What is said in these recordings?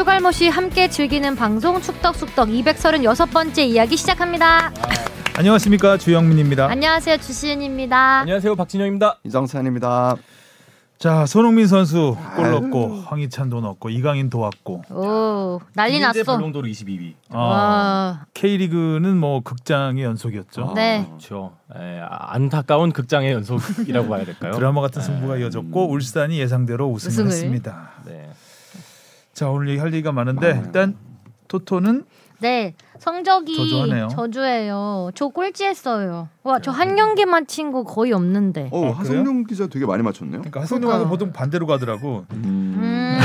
추갈모씨 함께 즐기는 방송 축덕숙덕 236번째 이야기 시작합니다. 안녕하십니까 주영민입니다. 안녕하세요 주시은입니다. 안녕하세요 박진영입니다. 이정찬입니다. 자 손흥민 선수 골 넣고 황희찬도 넣고 이강인 도 왔고 오 난리 났어. 발롱도르 22위. 아, 와. K리그는 뭐 극장의 연속이었죠. 네. 그렇죠. 에, 안타까운 극장의 연속이라고 봐야 될까요? 드라마 같은 승부가 이어졌고 울산이 예상대로 우승을, 우승을. 했습니다. 네. 자 오늘 얘기할 얘기가 많은데 일단 토토는 네 성적이 저조하네요. 저조해요. 저 꼴찌했어요. 와 저 한 경기만 친거 거의 없는데. 어 아, 하성룡 기자 되게 많이 맞췄네요. 그러니까 하성룡하고 그러니까요. 보통 반대로 가더라고. 음.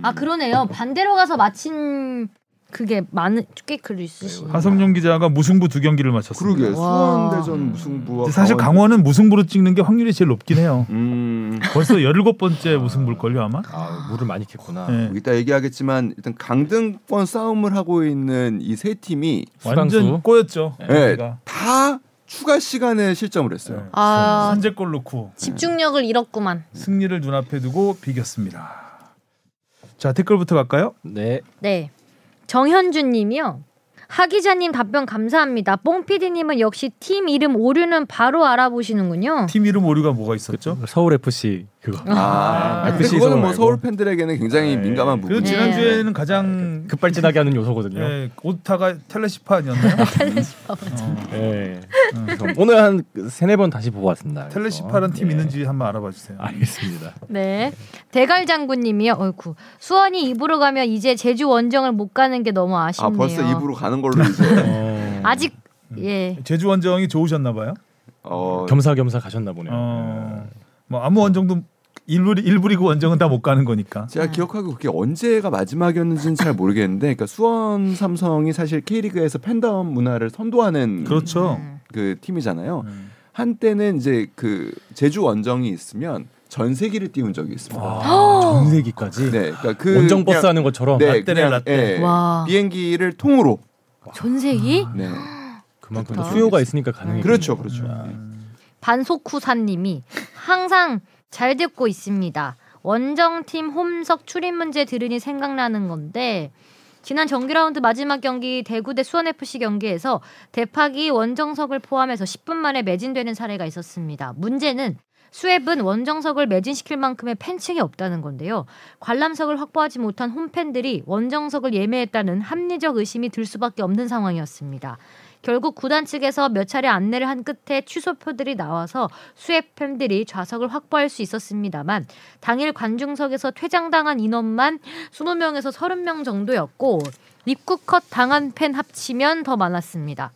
아 그러네요. 반대로 가서 마친 그게 많은 꽤 글이 있으시. 하성룡 기자가 무승부 두 경기를 마쳤습니다. 그러게 와. 수원대전 무승부와 사실 강원은 무승부로 찍는 게 확률이 제일 높긴 해요. 음 벌써 17번째 무승부일 걸요 아마. 아 물을 많이 캤구나. 네. 뭐 이따 얘기하겠지만 일단 강등권 싸움을 하고 있는 이 세 팀이 완전 수강수. 꼬였죠. 네. 다 추가 시간에 실점을 했어요. 네. 아. 선제골 넣고 집중력을 잃었구만. 승리를 눈앞에 두고 비겼습니다. 자 댓글부터 갈까요? 네. 네. 정현주님이요. 하 기자님 답변 감사합니다. 뽕 PD님은 역시 팀 이름 오류는 바로 알아보시는군요. 팀 이름 오류가 뭐가 있었죠? 서울 FC 그거. 아, 아, 근데 FC 그거는 뭐. 서울 팬들에게는 굉장히 네. 민감한 부분. 네. 지난 주에는 가장 급발진하게 하는 요소거든요. 예, 오타가 텔레시파 아니었나요? 어, 네. 오늘 한 세네 번 다시 보고 왔습니다. 텔레시파라는 팀 네. 있는지 한번 알아봐 주세요. 알겠습니다. 네. 대갈 장군님이요. 어이쿠. 수원이 입으로 가면 이제 제주 원정을 못 가는 게 너무 아 아쉽네요. 벌써 입으로 가는 걸로 이제 어, 아직 예. 제주 원정이 좋으셨나 봐요. 어, 겸사겸사 가셨나 보네요. 어, 뭐 아무 원정도 일부 일부 리그 원정은 다 못 가는 거니까. 제가 기억하고 그게 언제가 마지막이었는지는 잘 모르겠는데, 그러니까 수원 삼성이 사실 K리그에서 팬덤 문화를 선도하는 그렇죠. 음. 그 팀이잖아요. 음. 한때는 이제 그 제주 원정이 있으면 전세기를 띄운 적이 있습니다. 아, 전세기까지. 네, 그러니까 그 원정 버스 하는 것처럼 네, 라떼네, 그냥, 라떼. 예, 와. 비행기를 통으로. 전세기? 네, 그만큼 좋다. 수요가 있으니까 가능해. 그렇죠, 그렇죠. 반속후사님이 항상 잘 듣고 있습니다. 원정팀 홈석 출입 문제 들으니 생각나는 건데 지난 정규 라운드 마지막 경기 대구 대 수원 FC 경기에서 대팍이 원정석을 포함해서 10분 만에 매진되는 사례가 있었습니다. 문제는 수앱은 원정석을 매진시킬 만큼의 팬층이 없다는 건데요. 관람석을 확보하지 못한 홈팬들이 원정석을 예매했다는 합리적 의심이 들 수밖에 없는 상황이었습니다. 결국 구단 측에서 몇 차례 안내를 한 끝에 취소표들이 나와서 수앱 팬들이 좌석을 확보할 수 있었습니다만 당일 관중석에서 퇴장당한 인원만 20명에서 30명 정도였고 입구 컷 당한 팬 합치면 더 많았습니다.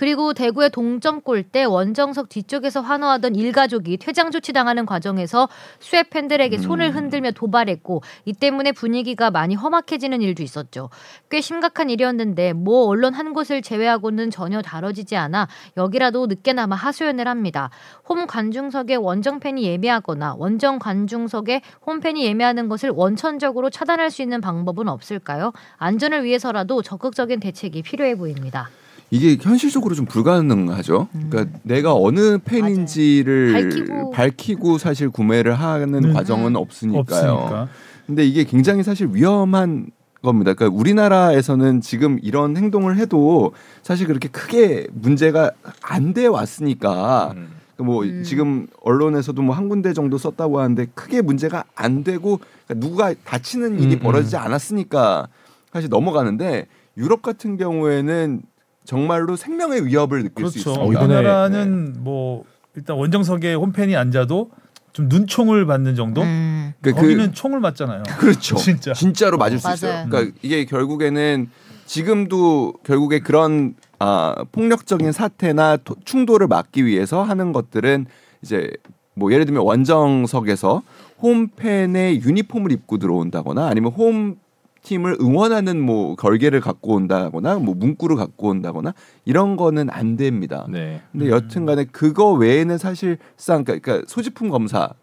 그리고 대구의 동점골 때 원정석 뒤쪽에서 환호하던 일가족이 퇴장 조치당하는 과정에서 수혜 팬들에게 손을 흔들며 도발했고 이 때문에 분위기가 많이 험악해지는 일도 있었죠. 꽤 심각한 일이었는데 모 언론 한 곳을 제외하고는 전혀 다뤄지지 않아 여기라도 늦게나마 하소연을 합니다. 홈 관중석에 원정 팬이 예매하거나 원정 관중석에 홈 팬이 예매하는 것을 원천적으로 차단할 수 있는 방법은 없을까요? 안전을 위해서라도 적극적인 대책이 필요해 보입니다. 이게 현실적으로 좀 불가능하죠. 그러니까 내가 어느 팬인지를 밝히고. 밝히고, 사실 구매를 하는 네. 과정은 없으니까요. 없으니까. 근데 이게 굉장히 사실 위험한 겁니다. 그러니까 우리나라에서는 지금 이런 행동을 해도 사실 그렇게 크게 문제가 안 돼 왔으니까 음. 뭐 음. 지금 언론에서도 뭐 한 군데 정도 썼다고 하는데 크게 문제가 안 되고 그러니까 누가 다치는 일이 음, 음. 벌어지지 않았으니까 사실 넘어가는데 유럽 같은 경우에는 정말로 생명의 위협을 느낄 수 그렇죠. 있습니다. 어, 이번에- 우리나라는 뭐 일단 원정석에 홈팬이 앉아도 좀 눈총을 받는 정도. 음. 그러니까 거기는 총을 맞잖아요. 그렇죠. 진짜. 진짜로 맞을 수 맞아요. 있어요. 그러니까 이게 결국에는 지금도 결국에 그런 아, 폭력적인 사태나 토- 충돌을 막기 위해서 하는 것들은 이제 뭐 예를 들면 원정석에서 홈팬의 유니폼을 입고 들어온다거나 아니면 홈 팀을 응원하는 뭐 걸개를 갖고 온다거나 뭐 문구를 갖고 온다거나 이런 거는 안 됩니다. 네. 근데 여튼간에 그거 외에는 사실상 그러니까- 그러니까 소지품 검사와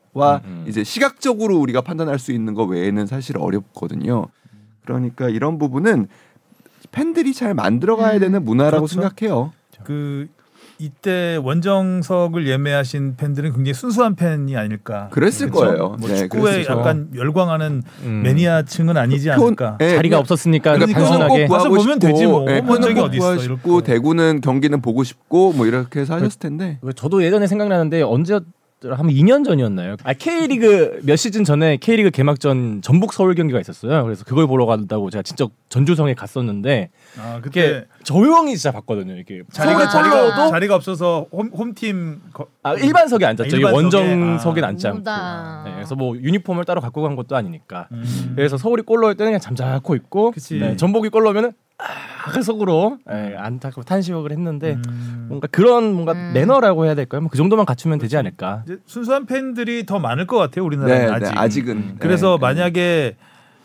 음, 음. 이제 시각적으로 우리가 판단할 수 있는 거 외에는 사실 어렵거든요. 그러니까 이런 부분은 팬들이 잘 만들어가야 음. 되는 문화라고 그렇죠. 생각해요. 그 이때 원정석을 예매하신 팬들은 굉장히 순수한 팬이 아닐까. 그랬을 그렇죠? 거예요. 뭐 네, 축구에 그랬을 거예요. 약간 열광하는 음. 매니아층은 아니지 표- 않을까. 예, 자리가 그냥- 없었으니까 그러니까 단순하게 표는 꼭 가서 보면 싶고, 되지 뭐. 예, 꼭 어디 있어, 싶고 거. 대구는 경기는 보고 싶고 뭐 이렇게 해서 하셨을 텐데 저도 예전에 생각나는데 언제 한 2년 전이었나요? 아 K리그 몇 시즌 전에 K리그 개막전 전북 서울 경기가 있었어요. 그래서 그걸 보러 간다고 제가 진짜 전주성에 갔었는데 아, 그때 조용히 진짜 봤거든요. 이게 자리가 아. 자리가 자리가 없어서 홈 홈팀 거- 아 일반석에 앉았죠. 아, 일반석에? 원정석에 아. 앉지 않고. 오다. 네, 그래서 뭐 유니폼을 따로 갖고 간 것도 아니니까. 음. 그래서 서울이 골 넣을 때는 그냥 잠자코 있고 그치. 네, 전북이 골 넣으면은 아 속으로 예, 안타깝고 탄식을 했는데 음. 뭔가 그런 뭔가 음. 매너라고 해야 될까요? 뭐 그 정도만 갖추면 되지 않을까. 이제 순수한 팬들이 더 많을 것 같아요 우리나라는 네, 아직. 네, 아직은 음. 그래서 네, 만약에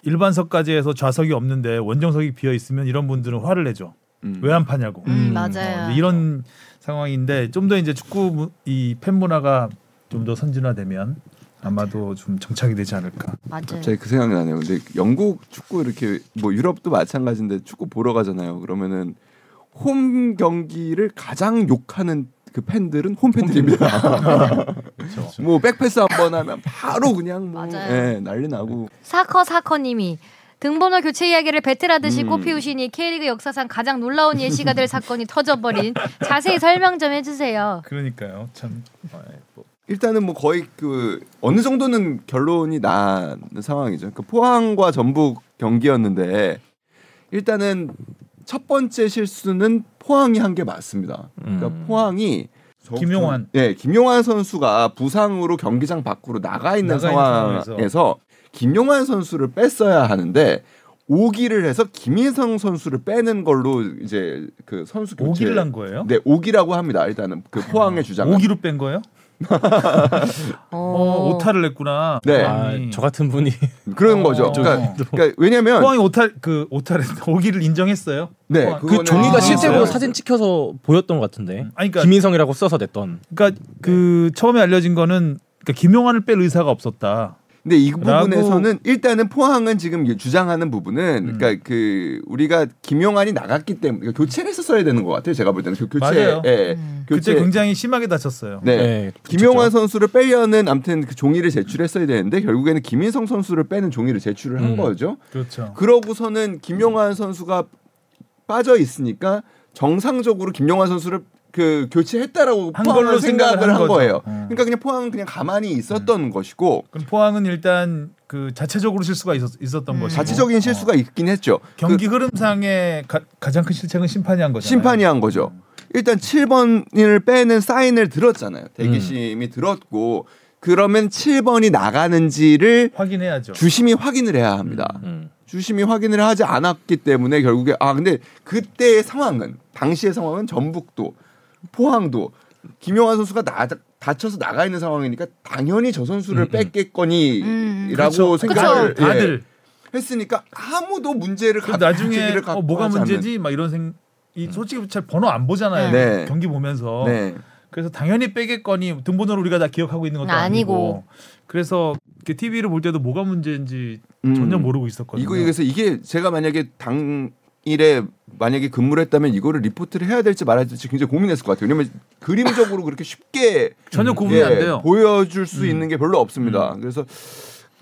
일반석까지 해서 좌석이 없는데 원정석이 비어 있으면 이런 분들은 화를 내죠. 음. 왜안 파냐고. 음, 음, 맞아요. 어, 이런 상황인데 좀 더 이제 축구 무- 이팬 문화가 좀 더 선진화되면 아마도 좀 정착이 되지 않을까. 맞아요. 갑자기 그 생각이 나네요. 근데 영국 축구 이렇게 뭐 유럽도 마찬가지인데 축구 보러 가잖아요. 그러면은 홈 경기를 가장 욕하는 그 팬들은 홈 팬들입니다. 뭐 백패스 한 번 하면 바로 그냥 뭐. 예, 난리 나고 사커 사커님이 등번호 교체 이야기를 배틀하듯이 음. 꽃피우시니 K리그 역사상 가장 놀라운 예시가 될 사건이 터져버린 자세히 설명 좀 해주세요. 그러니까요. 참. 일단은 뭐 거의 그 어느 정도는 결론이 난 상황이죠. 그 포항과 전북 경기였는데 일단은 첫 번째 실수는 포항이 한 게 맞습니다. 그러니까 음. 포항이 김용환. 네, 김용환 선수가 부상으로 경기장 밖으로 나가 있는 나가 상황에서, 상황에서. 김용환 선수를 뺐어야 하는데 오기를 해서 김인성 선수를 빼는 걸로 이제 그 선수 교체 오기를 한 거예요? 네, 오기라고 합니다. 일단은 그 포항의 주장은 오기로 뺀 거예요? 어, 오타를 냈구나. 네. 아. 저 같은 분이 그런 어, 거죠. 그러니까, 그러니까 왜냐면 포항이 오타 그 오타를 오기를 인정했어요. 네, 포항. 그 종이가 아, 실제로 있어요? 사진 찍혀서 보였던 것 같은데 아니, 그러니까- 김인성이라고 써서 냈던 그러니까 그 처음에 알려진 거는 그러니까 김용환을 뺄 의사가 없었다. 근데 이 부분에서는 일단은 포항은 지금 주장하는 부분은 음. 그러니까 그 우리가 김용환이 나갔기 때문에 그러니까 교체를 했었어야 되는 것 같아요. 제가 볼 때는 그 교체 맞아요. 예, 음. 교체 그때 굉장히 심하게 다쳤어요. 네. 네, 김용환. 선수를 빼려는 아무튼 그 종이를 제출했어야 되는데 결국에는 김인성 선수를 빼는 종이를 제출을 한 음. 거죠. 그렇죠. 그러고서는 김용환 선수가 빠져 있으니까 정상적으로 김용환 선수를 그 교체했다라고 한 걸로 생각을 생각을 한한 거죠. 거예요. 음. 그러니까 그냥 포항은 그냥 가만히 있었던 것이고 그럼 포항은 일단 그 자체적으로 실수가 있었, 있었던 음. 것이고 자체적인 실수가 있긴 했죠. 어. 경기 흐름상의 가, 가장 큰 실책은 심판이 한그 거잖아요. 심판이 한 거죠. 일단 7번을 빼는 사인을 들었잖아요. 대기심이 음. 들었고 그러면 7번이 나가는지를 확인해야죠. 주심이 확인을 해야 합니다. 음. 주심이 확인을 하지 않았기 때문에 결국에 아 근데 그때의 상황은 당시의 상황은 전북도 포항도 김용환 선수가 나, 다쳐서 나가 있는 상황이니까 당연히 저 선수를 음, 음. 뺐겠거니라고 음, 그렇죠. 생각을 그쵸. 예, 다들 했으니까 아무도 문제를 그 가, 나중에 어, 갖고 뭐가 않는. 문제지 막 이런 생. 이 솔직히 잘 번호 안 보잖아요. 네. 경기 보면서. 네. 그래서 당연히 빼겠거니 등번호를 우리가 다 기억하고 있는 것도 아니고. 아니고. 그래서 TV를 볼 때도 뭐가 문제인지 음. 전혀 모르고 있었거든요. 이거 그래서 이게 제가 만약에 당일에 만약에 근무를 했다면 이거를 리포트를 해야 될지 말아야 될지 굉장히 고민했을 것 같아요. 왜냐면 그림적으로 그렇게 쉽게 전혀 구분이 예, 안 돼요. 보여줄 수 음. 있는 게 별로 없습니다. 그래서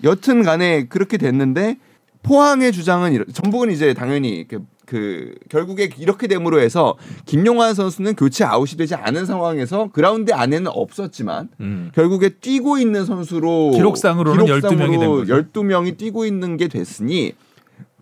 여튼 간에 그렇게 됐는데 포항의 주장은 이러, 전북은 이제 당연히 그, 그 결국에 이렇게 됨으로 해서 김용환 선수는 교체 아웃이 되지 않은 상황에서 그라운드 안에는 없었지만 음. 결국에 뛰고 있는 선수로 기록상으로는 12명이 된 거죠. 12명이 뛰고 있는 게 됐으니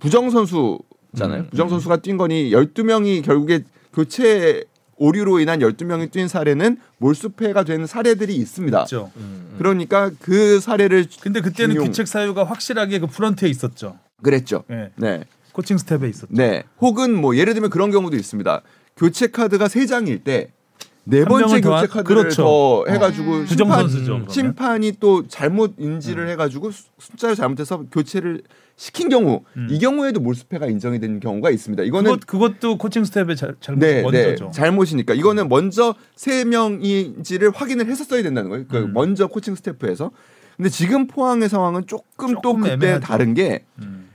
부정 선수 잖아요. 음. 부정 선수가 뛴 거니 12명이 결국에 교체 오류로 인한 12명이 뛴 사례는 몰수패가 되는 사례들이 있습니다. 있죠. 음. 그러니까 그 사례를 근데 그때는 중용- 귀책 사유가 확실하게 그 프런트에 있었죠. 그랬죠. 네. 네. 코칭 스텝에 있었죠. 네. 혹은 뭐 예를 들면 그런 경우도 있습니다. 교체 카드가 세 장일 때네 번째 교체 하- 카드를 그렇죠. 더 해가지고 음. 부정 심판, 선수죠. 심판이 또 잘못 인지를 해가지고 수- 숫자를 잘못해서 교체를 시킨 경우 음. 이 경우에도 몰수패가 인정이 되는 경우가 있습니다. 이거는 그것 그것도 코칭 스텝의 잘, 잘못 네, 네, 먼저죠. 잘못이니까 이거는 먼저 세 명인지를 확인을 했었어야 된다는 거예요. 그 음. 먼저 코칭 스태프에서. 근데 지금 포항의 상황은 조금, 또 조금 그때 애매하죠. 다른 게 음.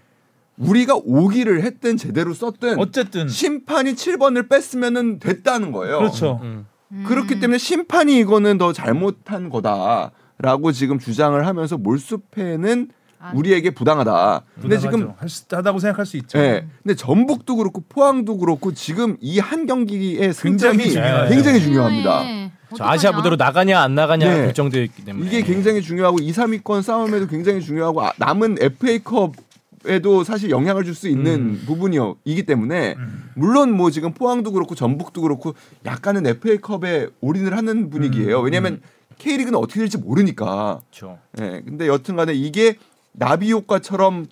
우리가 오기를 했든 제대로 썼든 어쨌든 심판이 7번을 뺐으면은 됐다는 거예요. 그렇죠. 음. 음. 그렇기 때문에 심판이 이거는 더 잘못한 거다라고 지금 주장을 하면서 몰수패는 아. 우리에게 부당하다. 근데 지금 할 수, 하다고 생각할 수 있죠. 예. 근데 전북도 그렇고 포항도 그렇고 지금 이 한 경기의 승점이 굉장히 중요해요. 굉장히 중요합니다. 네. 저 아시아? 무대로 나가냐 안 나가냐 네. 결정되어 있기 때문에 이게 굉장히 중요하고 2, 3위권 싸움에도 굉장히 중요하고 아, 남은 FA컵 에도 사실 영향을 줄 수 있는 부분이요. 이기 때문에 물론 뭐 지금 포항도 그렇고 전북도 그렇고 약간은 FA컵에 올인을 하는 분위기예요. 왜냐하면 K리그는 어떻게 될지 모르니까. 그렇죠. 예. 근데 여튼간에 이게 나비 효과처럼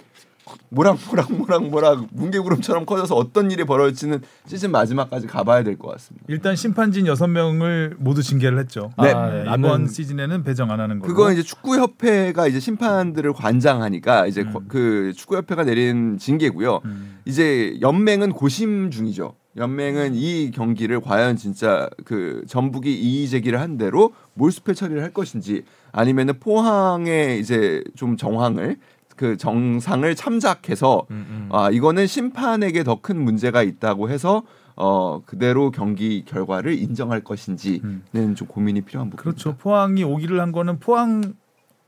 모락모락 모락모락 뭉게구름처럼 커져서 어떤 일이 벌어질지는 시즌 마지막까지 가봐야 될 것 같습니다. 일단 심판진 여섯 명을 모두 징계를 했죠. 네. 아, 네. 이번 시즌에는 배정 안 하는 걸로. 그건 이제 축구 협회가 이제 심판들을 관장하니까 이제 음. 거- 그 축구 협회가 내린 징계고요. 음. 이제 연맹은 고심 중이죠. 연맹은 이 경기를 과연 진짜 그 전북이 이의 제기를 한 대로 몰수패 처리를 할 것인지 아니면은 포항의 이제 좀 정황을 그 정상을 참작해서 음, 음. 아 이거는 심판에게 더 큰 문제가 있다고 해서 어 그대로 경기 결과를 인정할 것인지는 음. 좀 고민이 필요한 부분. 그렇죠. 포항이 오기를 한 거는 포항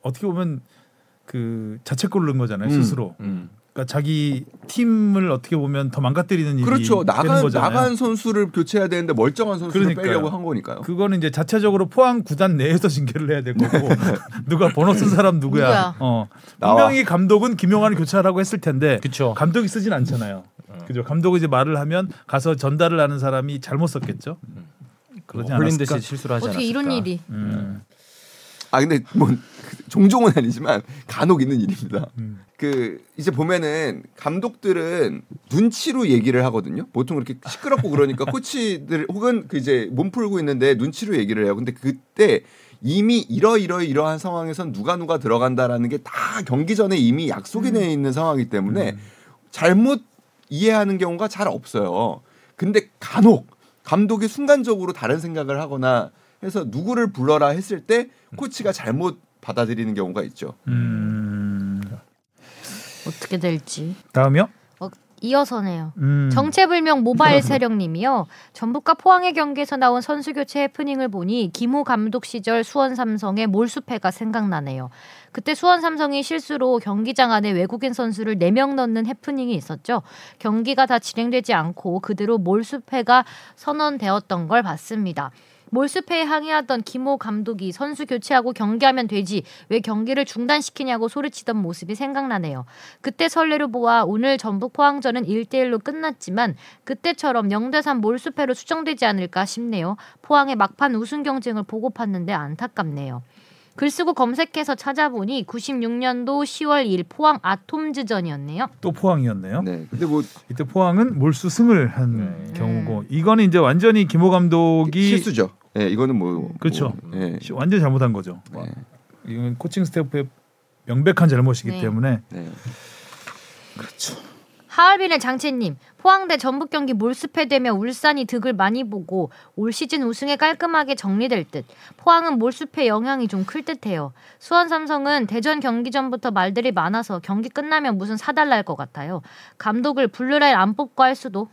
어떻게 보면 그 자책골을 넣은 거잖아요. 음. 스스로. 음. 그러니까 자기 팀을 어떻게 보면 더 망가뜨리는 일이 그렇죠. 되는 나간 거잖아요. 나간 선수를 교체해야 되는데 멀쩡한 선수를 그러니까요. 빼려고 한 거니까요. 그거는 이제 자체적으로 포항 구단 내에서 징계를 해야 될 거고 누가 번호 쓴 사람 누구야? 누구야? 어. 나와. 분명히 감독은 김용환을 교체하라고 했을 텐데 그쵸. 감독이 쓰진 않잖아요. 그죠? 감독이 이제 말을 하면 가서 전달을 하는 사람이 잘못 썼겠죠. 그러지 뭐 흘린 않았을까? 듯이 실수를 하지 어떻게 않았을까. 이런 일이? 음. 아 근데 뭐 종종은 아니지만 간혹 있는 일입니다. 음. 그 이제 보면은 감독들은 눈치로 얘기를 하거든요. 보통 그렇게 시끄럽고 그러니까 코치들 혹은 그 이제 몸 풀고 있는데 눈치로 얘기를 해요. 근데 그때 이미 이러 이러 이러한 상황에선 누가 누가 들어간다라는 게 다 경기 전에 이미 약속이 돼 있는 상황이기 때문에 잘못 이해하는 경우가 잘 없어요. 근데 간혹 감독이 순간적으로 다른 생각을 하거나 해서 누구를 불러라 했을 때 코치가 잘못 받아들이는 경우가 있죠. 음. 어떻게 될지. 다음이요? 어, 이어서네요. 음. 정체불명 모바일 세력님이요. 전북과 포항의 경기에서 나온 선수 교체 해프닝을 보니 김호 감독 시절 수원 삼성의 몰수패가 생각나네요. 그때 수원 삼성이 실수로 경기장 안에 외국인 선수를 4명 넣는 해프닝이 있었죠. 경기가 다 진행되지 않고 그대로 몰수패가 선언되었던 걸 봤습니다. 몰수패에 항의하던 김호 감독이 선수 교체하고 경기하면 되지 왜 경기를 중단시키냐고 소리치던 모습이 생각나네요. 그때 설레로 보아 오늘 전북 포항전은 1대1로 끝났지만 그때처럼 0대3 몰수패로 수정되지 않을까 싶네요. 포항의 막판 우승 경쟁을 보고 팠는데 안타깝네요. 글 쓰고 검색해서 찾아보니 96년도 10월 2일 포항 아톰즈전이었네요. 또 포항이었네요. 네. 근데 뭐 이때 포항은 몰수 승을 한 네. 경우고 이거는 이제 완전히 김호 감독이 실수죠. 예, 이거는 뭐 그렇죠. 뭐, 예. 시- 완전히 잘못한 거죠. 네. 이건 코칭 스태프의 명백한 잘못이기 네. 때문에 네. 하얼빈의 장채님, 포항대 전북 경기 몰수패되며 울산이 득을 많이 보고 올 시즌 우승에 깔끔하게 정리될 듯. 포항은 몰수패 영향이 좀 클 듯해요. 수원 삼성은 대전 경기 전부터 말들이 많아서 경기 끝나면 무슨 사달날 것 같아요. 감독을 블루라인 안 뽑고 할 수도.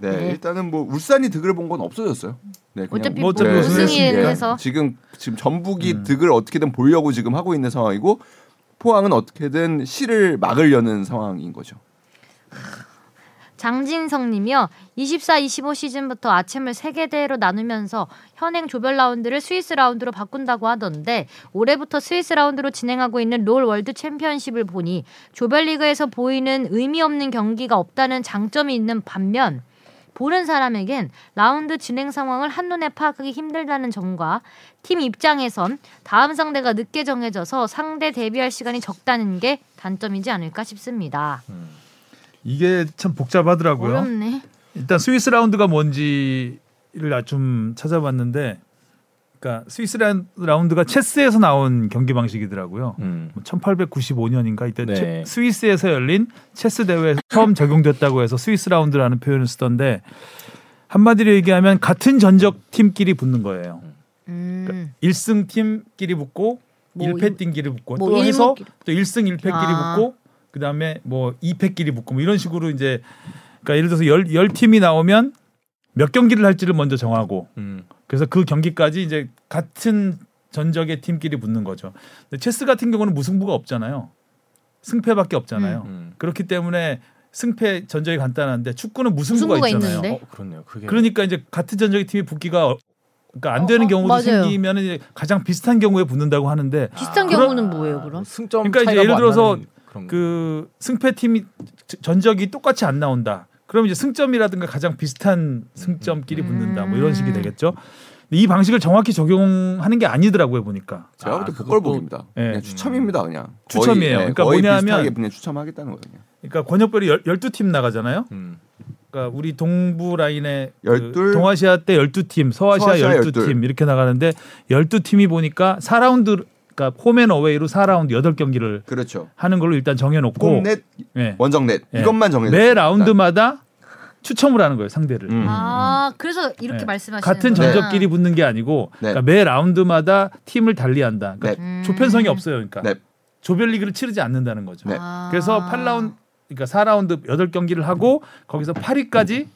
네, 네. 일단은 뭐 울산이 득을 본 건 없어졌어요. 네, 어차피 뭐 어차피 뭐 우승을 울산이 했으니까. 해서 지금 지금 전북이 음. 득을 어떻게든 보려고 지금 하고 있는 상황이고 포항은 어떻게든 실을 막으려는 상황인 거죠. 장진성 님이요. 24-25 시즌부터 아챔을 세 개 대회로 나누면서 현행 조별 라운드를 스위스 라운드로 바꾼다고 하던데 올해부터 스위스 라운드로 진행하고 있는 롤 월드 챔피언십을 보니 조별리그에서 보이는 의미 없는 경기가 없다는 장점이 있는 반면 보는 사람에겐 라운드 진행 상황을 한눈에 파악하기 힘들다는 점과 팀 입장에선 다음 상대가 늦게 정해져서 상대 대비할 시간이 적다는 게 단점이지 않을까 싶습니다. 이게 참 복잡하더라고요. 어렵네. 일단 스위스 라운드가 뭔지를 좀 찾아봤는데, 그러니까 스위스 라- 라운드가 체스에서 나온 경기 방식이더라고요. 음. 1895년인가 이때 네. 채- 스위스에서 열린 체스 대회 처음 적용됐다고 해서 스위스 라운드라는 표현을 쓰던데 한마디로 얘기하면 같은 전적 팀끼리 붙는 거예요. 음. 1승 팀끼리 붙고 뭐 1패 일- 팀끼리 붙고 뭐 또 해서. 또 1승 1패끼리 아. 붙고 그다음에 뭐 2패끼리 붙고 뭐 이런 식으로 이제 그러니까 예를 들어서 열, 열 팀이 나오면 몇 경기를 할지를 먼저 정하고 음. 그래서 그 경기까지 이제 같은 전적의 팀끼리 붙는 거죠. 근데 체스 같은 경우는 무승부가 없잖아요. 승패밖에 없잖아요. 음. 그렇기 때문에 승패 전적이 간단한데 축구는 무승부가, 무승부가 있잖아요. 있는데? 어, 그렇네요. 그게 그러니까 이제 같은 전적의 팀이 붙기가 어- 그러니까 안 되는 어, 어, 경우도 맞아요. 생기면 이제 가장 비슷한 경우에 붙는다고 하는데 비슷한 그런- 경우는 뭐예요, 그럼? 승점 그러니까 이제 예를 들어서. 그 승패 팀이 전적이 똑같이 안 나온다. 그럼 이제 승점이라든가 가장 비슷한 승점끼리 붙는다. 뭐 이런 식이 음. 되겠죠. 근데 이 방식을 정확히 적용하는 게 아니더라고요 보니까. 제가 아, 볼때 그것도- 복걸복입니다. 예. 그냥 추첨입니다 그냥. 추첨이에요. 거의, 예, 그러니까 거의 뭐냐면- 비슷하게 그냥 추첨하겠다는 거예요. 그러니까 권역별이 열, 12팀 나가잖아요. 음. 그러니까 우리 동부 라인에 그 열둘. 동아시아 때 12팀, 서아시아, 서아시아 12팀 열둘. 이렇게 나가는데 12팀이 보니까 4라운드 그러니까 홈앤 어웨이로 4라운드 8경기를 그렇죠. 하는 걸로 일단 정해 놓고 홈넷, 예. 원정넷 예. 이것만 정해. 매 라운드마다 추첨을 하는 거예요, 상대를. 음. 아, 그래서 이렇게 네. 말씀하시는 같은. 전적끼리 붙는 게 아니고 네. 그러니까 매 라운드마다 팀을 달리한다. 그러니까 음. 조편성이 없어요. 그러니까 네. 조별리그를 치르지 않는다는 거죠. 네. 아. 그래서 8라운드 그러니까 4라운드 8경기를 하고 거기서 8위까지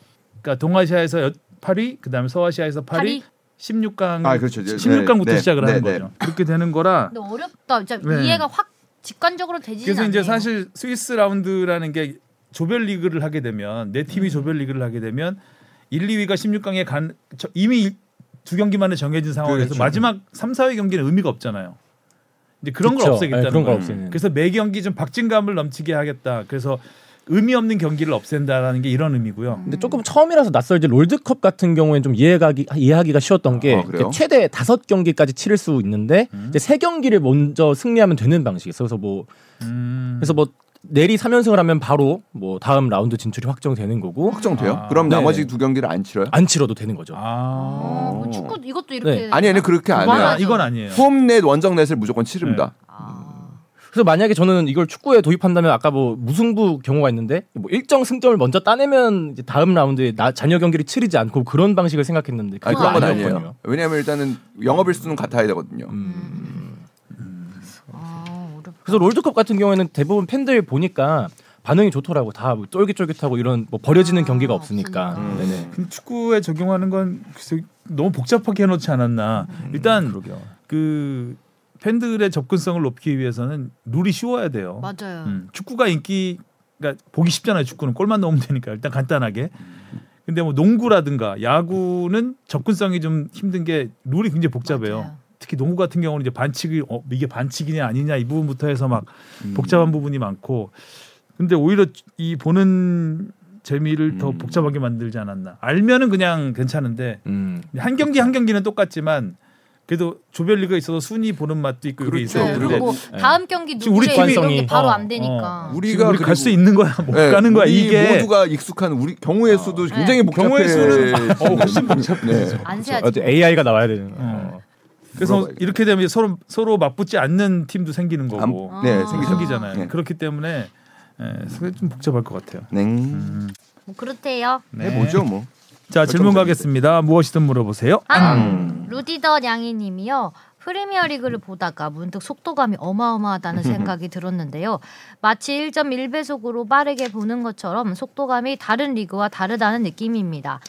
그러니까 동아시아에서 8위, 그다음에 서아시아에서 8위, 팔이? 16강 아, 그렇죠. 16강부터 네, 시작을 네, 하는 네. 거죠. 그렇게 되는 거라 근데 어렵다. 진짜 네. 이해가 확 직관적으로 되지는 그래서 않네요. 이제 사실 스위스 라운드라는 게 조별 리그를 하게 되면 네 팀이 조별 리그를 하게 되면 1, 2위가 16강에 간 저- 이미 두 경기만에 정해진 상황에서 그렇죠. 마지막 3, 4위 경기는 의미가 없잖아요. 이제 그런 걸 그쵸. 없애겠다는 네, 그런 걸 거예요. 없애는. 그래서 매 경기 좀 박진감을 넘치게 하겠다. 그래서 의미 없는 경기를 없앤다라는 게 이런 의미고요. 근데 조금 처음이라서 낯설지 롤드컵 같은 경우에는 좀 이해가기 이해하기가 쉬웠던 게 아? 최대 다섯 경기까지 치를 수 있는데 이제 세 경기를 먼저 승리하면 되는 방식이었어요. 그래서 뭐 음. 그래서 뭐 내리 3연승을 하면 바로 뭐 다음 라운드 진출이 확정되는 거고 확정돼요? 아. 그럼 네. 나머지 두 경기를 안 치러요? 안 치러도 되는 거죠. 아. 어. 축구 이것도 이렇게 네. 아니 아니 그렇게 안 해요. 아- 이건 아니에요. 홈넷 원정넷을 무조건 치릅니다. 아. 그래서 만약에 저는 이걸 축구에 도입한다면 아까 뭐 무승부 경우가 있는데 뭐 일정 승점을 먼저 따내면 이제 다음 라운드에 나 자녀 경기를 치르지 않고 그런 방식을 생각했는데 아니 그건 그런 건 아니었군요. 아니에요. 왜냐하면 일단은 영업일 수는 같아야 되거든요. 음. 아, 어렵다. 그래서 롤드컵 같은 경우에는 대부분 팬들 보니까 반응이 좋더라고 다 뭐 쫄깃쫄깃하고 이런 뭐 버려지는 아, 경기가 없으니까. 음. 네네. 근데 축구에 적용하는 건 글쎄 너무 복잡하게 해놓지 않았나. 일단 그러게요. 그 팬들의 접근성을 높이기 위해서는 룰이 쉬워야 돼요. 맞아요. 음, 축구가 인기 그러니까 보기 쉽잖아요. 축구는 골만 넣으면 되니까 일단 간단하게. 근데 뭐 농구라든가 야구는 접근성이 좀 힘든 게 룰이 굉장히 복잡해요. 맞아요. 특히 농구 같은 경우는 이제 반칙이 어, 이게 반칙이냐 아니냐 이 부분부터 해서 막 음. 복잡한 부분이 많고 근데 오히려 이 보는 재미를 더 음. 복잡하게 만들지 않았나. 알면은 그냥 괜찮은데 음. 한 경기 한 경기는 똑같지만 그래도 조별리그에 있어서 순위 보는 맛도 있고 그렇죠. 있어요. 네, 그리고 그리고 뭐 네. 다음 경기 지금 우리 누구의 팀이- 이런 게 바로 어, 안 되니까. 어. 우리가 우리 갈 수 있는 거야 못 네, 가는 거야 우리 이게 모두가 익숙한 우리 경우의 수도 네. 굉장히 복잡해. 경우의 수는 어, 훨씬 복잡해. 네. 안 세야지. 어제 AI가 나와야 되는. 어. 어. 그래서 물어봐야겠다. 이렇게 되면 서로 서로 맞붙지 않는 팀도 생기는 안- 거고 네, 아. 생기죠. 생기잖아요. 네. 그렇기 때문에 예, 그게 좀 복잡할 것 같아요. 네. 음. 뭐 그렇대요. 네. 해보죠 뭐. 자 질문 가겠습니다. 무엇이든 물어보세요. 앙! 루디더 냥이님이요. 프리미어리그를 보다가 문득 속도감이 어마어마하다는 생각이 들었는데요. 마치 1.1배속으로 빠르게 보는 것처럼 속도감이 다른 리그와 다르다는 느낌입니다.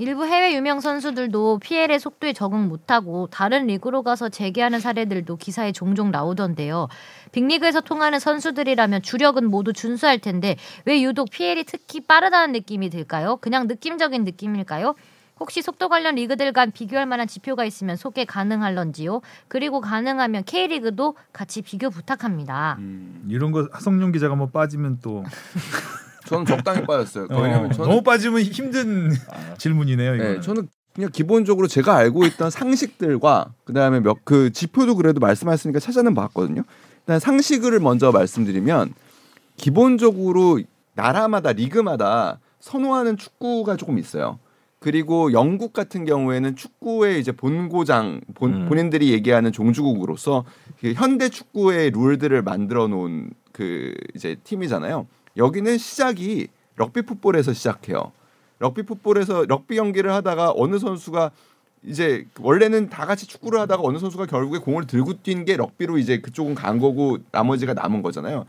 일부 해외 유명 선수들도 PL의 속도에 적응 못하고 다른 리그로 가서 재기하는 사례들도 기사에 종종 나오던데요. 빅리그에서 통하는 선수들이라면 주력은 모두 준수할 텐데 왜 유독 PL이 특히 빠르다는 느낌이 들까요? 그냥 느낌적인 느낌일까요? 혹시 속도 관련 리그들 간 비교할 만한 지표가 있으면 소개 가능할런지요? 그리고 가능하면 K리그도 같이 비교 부탁합니다. 음. 이런 거 하성룡 기자가 뭐 빠지면 또 저는 적당히 빠졌어요. 어, 왜냐면 저는 너무 빠지면 힘든 질문이네요. 이거. 네, 저는 그냥 기본적으로 제가 알고 있던 상식들과 그다음에 몇 그 지표도 그래도 말씀하셨으니까 찾아는 봤거든요. 일단 상식을 먼저 말씀드리면 기본적으로 나라마다 리그마다 선호하는 축구가 조금 있어요. 그리고 영국 같은 경우에는 축구의 이제 본고장 본, 음. 본인들이 얘기하는 종주국으로서 그 현대 축구의 룰들을 만들어 놓은 그 이제 팀이잖아요. 여기는 시작이 럭비 풋볼에서 시작해요. 럭비 풋볼에서 럭비 경기를 하다가 어느 선수가 이제 원래는 다 같이 축구를 하다가 어느 선수가 결국에 공을 들고 뛴 게 럭비로 이제 그쪽은 간 거고 나머지가 남은 거잖아요.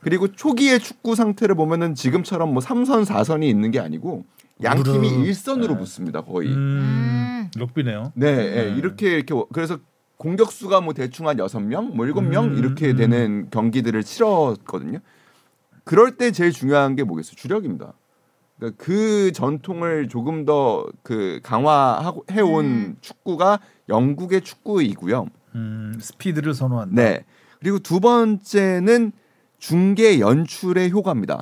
그리고 초기의 축구 상태를 보면은 지금처럼 뭐 3선 4선이 있는 게 아니고 양 팀이. 일선으로 네. 붙습니다. 거의. 음. 음. 음. 럭비네요. 네, 예, 네. 이렇게 이렇게 워- 그래서 공격수가 뭐 대충 한 여섯 명, 뭐 일곱 명 음, 이렇게 음. 되는 경기들을 치렀거든요. 그럴 때 제일 중요한 게 뭐겠어요? 주력입니다. 그러니까 그 전통을 조금 더 그 강화하고 해온 음. 축구가 영국의 축구이고요. 음, 스피드를 선호한다. 네. 그리고 두 번째는 중계 연출의 효과입니다.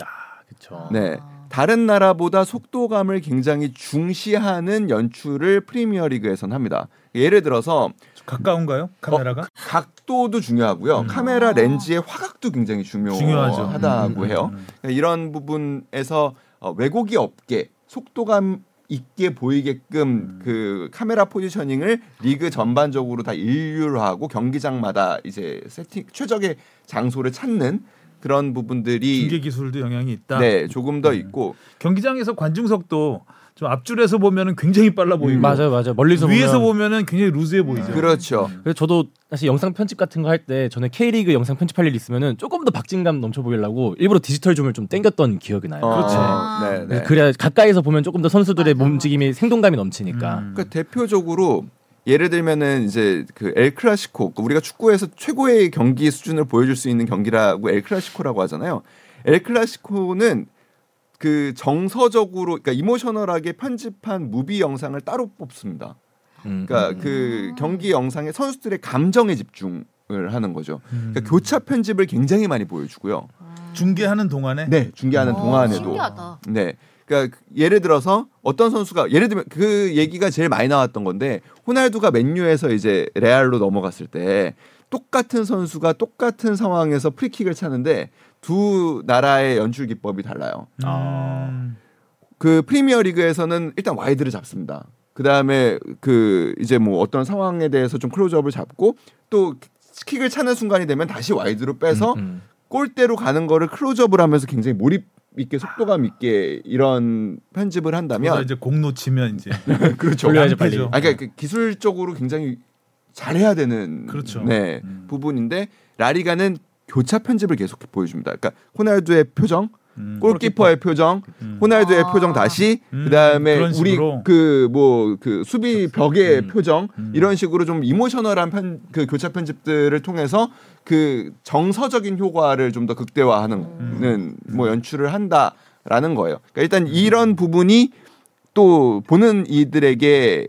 그렇죠. 네. 다른 나라보다 속도감을 굉장히 중시하는 연출을 프리미어리그에선 합니다. 예를 들어서 가까운가요? 카메라가? 각도도 중요하고요. 음. 카메라 렌즈의 화각도 굉장히 중요하다고 중요하죠. 해요. 음, 그러니까 이런 부분에서 어, 왜곡이 없게 속도감 있게 보이게끔 음. 그 카메라 포지셔닝을 리그 전반적으로 다 일률하고 경기장마다 이제 세팅 최적의 장소를 찾는 그런 부분들이 중계 기술도 영향이 있다. 네 조금 더 음. 있고 경기장에서 관중석도 좀 앞줄에서 보면은 굉장히 빨라 보이고 맞아요, 맞아요. 멀리서 위에서 보면. 보면 은 굉장히 루즈해 보이죠. 그렇죠. 그래서 저도 사실 영상 편집 같은 거 할 때 전에 K리그 영상 편집할 일 있으면은 조금 더 박진감 넘쳐 보이려고 일부러 디지털 줌을 좀 땡겼던 기억이 나요. 그렇죠. 아. 네, 네. 그래서 그래야 가까이서 보면 조금 더 선수들의 맞아. 움직임이 생동감이 넘치니까. 음. 그러니까 대표적으로 예를 들면은 이제 그 엘 클라시코 그러니까 우리가 축구에서 최고의 경기 수준을 보여줄 수 있는 경기라고 엘 클라시코라고 하잖아요. 엘 클라시코는 그 정서적으로 그러니까 emotional하게 편집한 movie 영상을 따로 뽑습니다. 음. 그러니까 그 경기 영상에 선수들의 감정에 집중을 하는 거죠. 음. 그러니까 교차 편집을 굉장히 많이 보여주고요. 중계하는 동안에 네, 중계하는 어, 동안에도 신기하다. 네. 그러니까 예를 들어서 어떤 선수가 예를 들면 그 얘기가 제일 많이 나왔던 건데 호날두가 맨유에서 이제 레알로 넘어갔을 때 똑같은 선수가 똑같은 상황에서 프리킥을 차는데 두 나라의 연출 기법이 달라요. 음. 그 프리미어 리그에서는 일단 wide를 잡습니다. 그 다음에 그 이제 뭐 어떤 상황에 대해서 좀 클로즈업을 잡고 또 킥을 차는 순간이 되면 다시 wide로 빼서 음, 음. 골대로 가는 거를 클로즈업을 하면서 굉장히 몰입 있게 속도감 있게 이런 편집을 한다면 이제 공 놓치면 이제 그렇죠. 돌려야죠, 빨리. 낭패죠. 아 그러니까 그 기술적으로 굉장히 잘해야 되는 그렇죠. 네, 음. 부분인데 라리가는 교차 편집을 계속 보여줍니다. 그러니까 호날두의 표정, 음. 골키퍼의 표정, 음. 호날두의 아. 표정 다시 음, 그다음에 우리. 그 뭐그 수비 벽의 음. 표정 음. 이런 식으로 좀 이모셔널한 편 그 교차 편집들을 통해서 그 정서적인 효과를 좀 더 극대화하는 음. 뭐 연출을 한다라는 거예요. 그러니까 일단 이런 부분이 또 보는 이들에게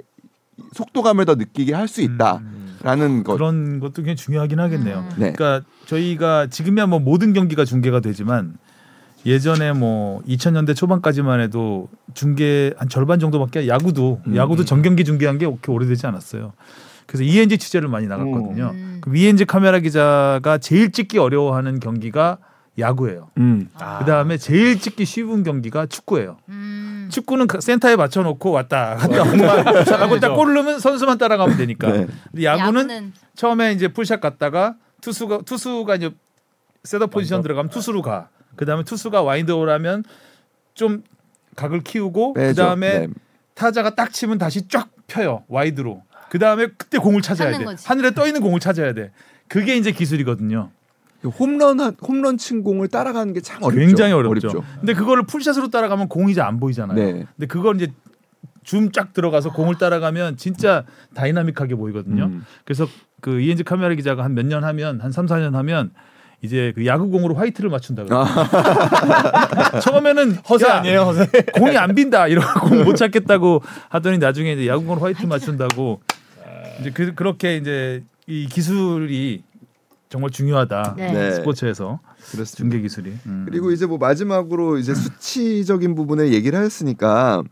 속도감을 더 느끼게 할 수 있다라는 것. 그런 것도 굉장히 중요하긴 하겠네요. 음. 네. 그러니까 저희가 지금이야 뭐 모든 경기가 중계가 되지만 예전에 뭐 2000년대 초반까지만 해도 중계 한 절반 정도밖에 야구도 음. 야구도 전경기 중계한 게 그렇게 오래되지 않았어요. 그래서 ENG 취재를 많이 나갔거든요. 음. 그 ENG 카메라 기자가 제일 찍기 어려워하는 경기가 야구예요. 음. 아. 그 다음에 제일 찍기 쉬운 경기가 축구예요. 음. 축구는 그 센터에 맞춰놓고 왔다 갔다 공만 하고 딱 골을 넣으면 선수만 따라가면 되니까. 네. 근데 야구는 처음에 이제 풀샷 갔다가 투수가 투수가 이제 set-up position. 들어가면 투수로 가. 그다음에 투수가 와인드업을 하면 좀 각을 키우고 빼죠. 그다음에 네. 타자가 딱 치면 다시 쫙 펴요 wide로. 그다음에 그때 공을 찾아야 돼. 거지. 하늘에 떠 있는 공을 찾아야 돼. 그게 이제 기술이거든요. 홈런 한- 홈런 친 공을 따라가는 게 참 어렵죠. 굉장히 어렵죠. 근데 그거를 full shot으로 따라가면 공이 이제 안 보이잖아요. 네. 근데 그걸 이제 줌 쫙 들어가서 공을 따라가면 진짜 다이나믹하게 보이거든요. 음. 그래서 그 이엔지 카메라 기자가 한 몇 년 하면 한 3, 4년 하면 이제 그 야구공으로 화이트를 맞춘다 그래요. 처음에는 허세 야, 아니에요, 허세. 공이 안 빈다 이러고 공 못 찾겠다고 하더니 나중에 이제 야구공으로 화이트 맞춘다고 이제 그, 그렇게 이제 이 기술이 정말 중요하다. 네. 네. 스포츠에서 그렇습니다. 중계 기술이. 음. 그리고 이제 뭐 마지막으로 이제 수치적인 부분을 얘기를 하였으니까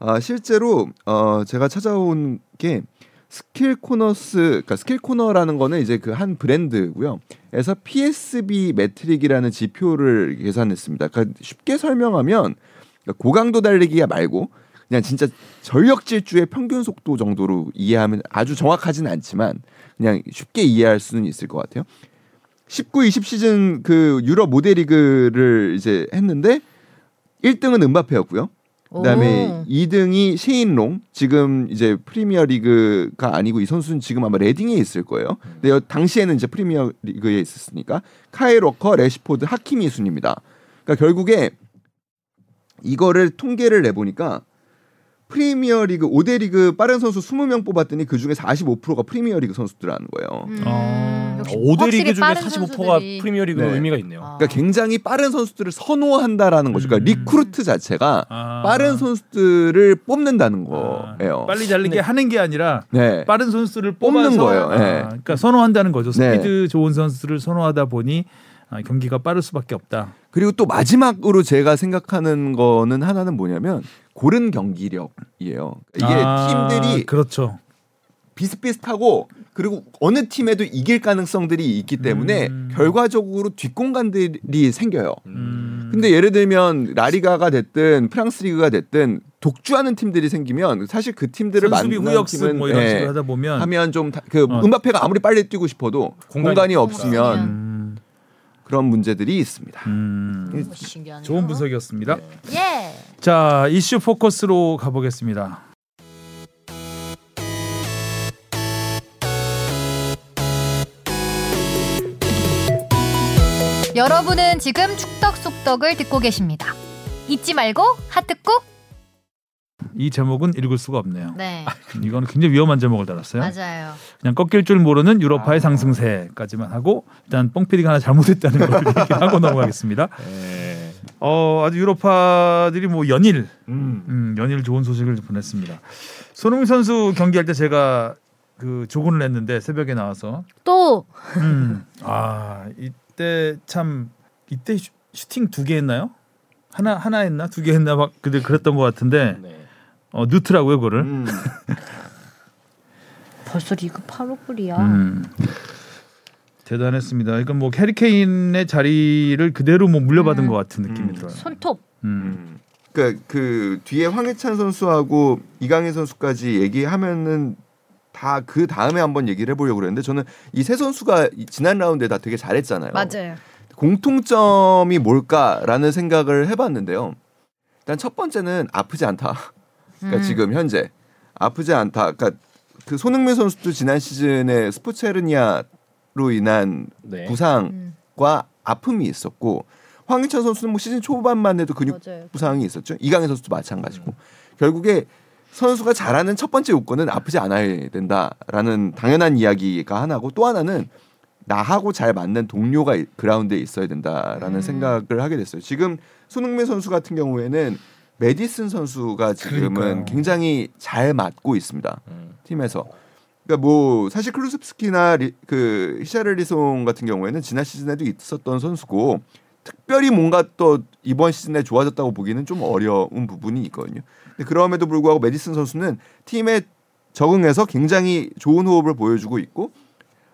아, 실제로 어, 제가 찾아온 게 Skill Corners 그러니까 Skill Corner라는 거는 이제 그 한 브랜드고요. 에서 PSV metric이라는 지표를 계산했습니다. 그러니까 쉽게 설명하면 그러니까 고강도 달리기가 말고 그냥 진짜 전력 질주의 평균 속도 정도로 이해하면 아주 정확하지는 않지만 그냥 쉽게 이해할 수는 있을 것 같아요. 19, 20 시즌 그 유럽 5대 리그를 이제 했는데 1등은 음바페였고요. 그다음에 오. 2등이 셰인롱 지금 이제 프리미어 리그가 아니고 이 선수는 지금 아마 레딩에 있을 거예요. 근데 여- 당시에는 이제 프리미어 리그에 있었으니까 카일 워커, 래시포드, 하키미 순입니다. 그러니까 결국에 이거를 통계를 내 보니까 프리미어 리그 5대 리그 빠른 선수 20명 뽑았더니 그 중에 45%가 프리미어 리그 선수들라는 거예요. 음, 어, 역시 5대 확실히 리그 중에 빠른 45%가 선수들이- 프리미어 리그로 네. 의미가 있네요. 아. 그러니까 굉장히 빠른 선수들을 선호한다라는 거죠. 그러니까 음. 리크루트 자체가 아. 빠른 선수들을 뽑는다는 아, 거예요. 빨리 자르게 하는 게 아니라 네. 빠른 선수를 뽑는 거예요. 아, 네. 그러니까 선호한다는 거죠. 네. 스피드 좋은 선수를 선호하다 보니 아, 경기가 빠를 수밖에 없다. 그리고 또 마지막으로 제가 생각하는 거는 하나는 뭐냐면 고른 경기력이에요. 이게 아, 팀들이 그렇죠. 비슷비슷하고 그리고 어느 팀에도 이길 가능성들이 있기 때문에 음. 결과적으로 뒷공간들이 생겨요. 음. 근데 예를 들면 라리가가 됐든 프랑스 리그가 됐든 독주하는 팀들이 생기면 사실 그 팀들을 만난 후역습 팀은 뭐 이런 예, 식으로 하다 보면 하면 좀그 어. 음바페가 아무리 빨리 뛰고 싶어도 공간이, 공간이 없으면 음, 그런 문제들이 있습니다. 음, 오, 신기하네요. 좋은 분석이었습니다. 예. 자 이슈 포커스로 가보겠습니다. 여러분은 지금 축덕 속덕을 듣고 계십니다. 잊지 말고 하트 꾹. 이 제목은 읽을 수가 없네요. 네, 이거는 굉장히 위험한 제목을 달았어요. 맞아요. 그냥 꺾일 줄 모르는 유로파의 상승세까지만 하고 일단 뽕피디가 하나 잘못했다는 걸 얘기하고 넘어가겠습니다. 네. 어 아주 유로파들이 뭐 연일 음. 음, 연일 좋은 소식을 보냈습니다. 손흥민 선수 경기할 때 제가 그 조곤을 했는데 새벽에 나와서 또 음, 아 이때 참 이때 슈, 슈팅 두 개 했나요? 하나 하나 했나 두 개 했나 막 그들 그랬던 것 같은데 네. 어 넣더라고요 그거를. 음. 벌써 리그 8호불이야. 음. 대단했습니다. 이건 뭐 캐리케인의 자리를 그대로 뭐 물려받은 음. 것 같은 느낌이 음. 들어요. 손톱. 음. 음. 그러니까 그 뒤에 황희찬 선수하고 이강인 선수까지 얘기하면은 다 그 다음에 한번 얘기를 해보려고 그랬는데 저는 이 세 선수가 이 지난 라운드에 다 되게 잘했잖아요. 맞아요. 공통점이 뭘까라는 생각을 해봤는데요. 일단 첫 번째는 아프지 않다. 그러니까 음. 지금 현재 아프지 않다. 그러니까 그 손흥민 선수도 지난 시즌에 스포츠 헤르니아로 인한 네. 부상과 음, 아픔이 있었고 황희찬 선수는 뭐 시즌 초반만 해도 근육 맞아요. 부상이 있었죠. 이강인 선수도 마찬가지고 결국에 선수가 잘하는 첫 번째 요건은 아프지 않아야 된다라는 당연한 이야기가 하나고 또 하나는 나하고 잘 맞는 동료가 이- 그라운드에 있어야 된다라는 음. 생각을 하게 됐어요. 지금 손흥민 선수 같은 경우에는 메디슨 선수가 지금은 그러니까요. 굉장히 잘 맞고 있습니다. 음. 팀에서. 그러니까 뭐 사실 클루스프스키나 리, 그 히샤를리송 같은 경우에는 지난 시즌에도 있었던 선수고 특별히 뭔가 또 이번 시즌에 좋아졌다고 보기는 좀 어려운 부분이 있거든요. 근데 그럼에도 불구하고 메디슨 선수는 팀에 적응해서 굉장히 좋은 호흡을 보여주고 있고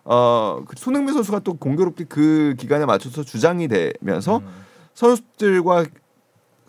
어그 손흥민 선수가 또 공교롭게 그 기간에 맞춰서 주장이 되면서 음. 선수들과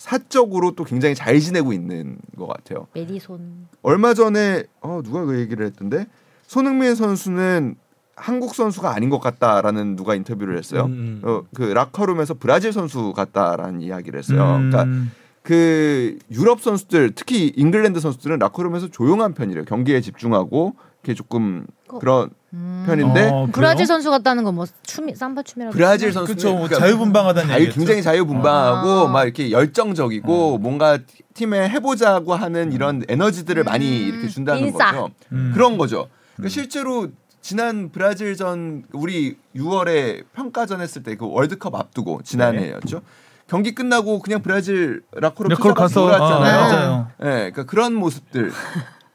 사적으로 또 굉장히 잘 지내고 있는 것 같아요. 메디손. 얼마 전에 어 누가 그 얘기를 했던데 손흥민 선수는 한국 선수가 아닌 것 같다라는 누가 인터뷰를 했어요. 음, 음. 어, 그 라커룸에서 브라질 선수 같다라는 이야기를 했어요. 음. 그러니까 그 유럽 선수들 특히 잉글랜드 선수들은 라커룸에서 조용한 편이래요. 경기에 집중하고 이렇게 조금 어. 그런 음. 편인데 어, 브라질? 선수 같다는 건 뭐 춤이 삼바 춤이라고. 브라질? 선수는 그쵸, 뭐 그러니까 자유분방하다는 자유, 얘기겠죠. 굉장히 자유분방하고 아. 막 이렇게 열정적이고 뭔가 팀에 해보자고 하는 이런 에너지들을 많이 음. 이렇게 준다는 인싸. 거죠. 음. 그런 거죠. 그러니까 음. 실제로 지난 브라질전 우리 6월에 평가전 했을 때 그 월드컵 앞두고 지난해였죠. 경기 끝나고 그냥 브라질 네, 그걸 피자가 가서 놀았잖아요. 아, 맞아요. 예, 그러니까 그런 모습들.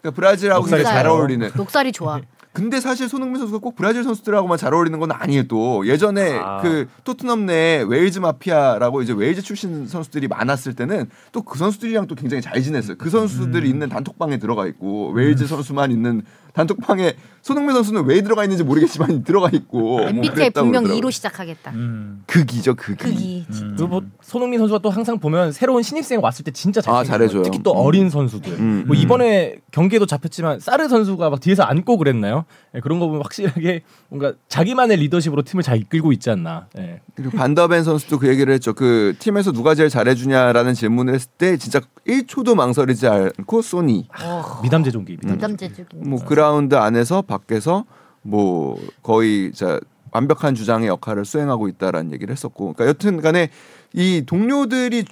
그러니까 브라질하고 넉살이 굉장히 잘. 어울리는. 넉살이 좋아. 근데 사실 손흥민 선수가 꼭 브라질 선수들하고만 잘 어울리는 건 아니에요. 또 예전에 아. 그 토트넘 내 웨일즈 마피아라고 이제 웨일즈 출신 선수들이 많았을 때는 또 그 선수들이랑 또 굉장히 잘 지냈어요. 그 선수들이 음. 있는 단톡방에 들어가 있고 웨일즈 선수만 있는 단톡방에 손흥민 선수는 왜 들어가 있는지 모르겠지만 들어가 있고 뭐 MBTI 그랬다고 분명 그러더라고요. E로 시작하겠다. 음. 극이죠 극이. 극이. 음. 그리고 뭐 손흥민 선수가 또 항상 보면 새로운 신입생 왔을 때 진짜 잘 아, 잘해줘요. 특히 또 음. 어린 선수들. 음, 뭐 음. 이번에 경기에도 잡혔지만 사르 선수가 막 뒤에서 안고 그랬나요? 예, 그런 거 보면 확실하게 뭔가 자기만의 리더십으로 팀을 잘 이끌고 있지 않나. 예. 그리고 반더벤 선수도 그 얘기를 했죠. 그 팀에서 누가 제일 잘해주냐라는 질문을 했을 때 진짜 1초도 망설이지 않고 소니. 어, 미담제 종기. 미담제. 미담제적인. 뭐 그라운드 안에서 밖에서 뭐 거의 자 완벽한 주장의 역할을 수행하고 있다라는 얘기를 했었고, 그러니까 여튼간에 이 동료들이랑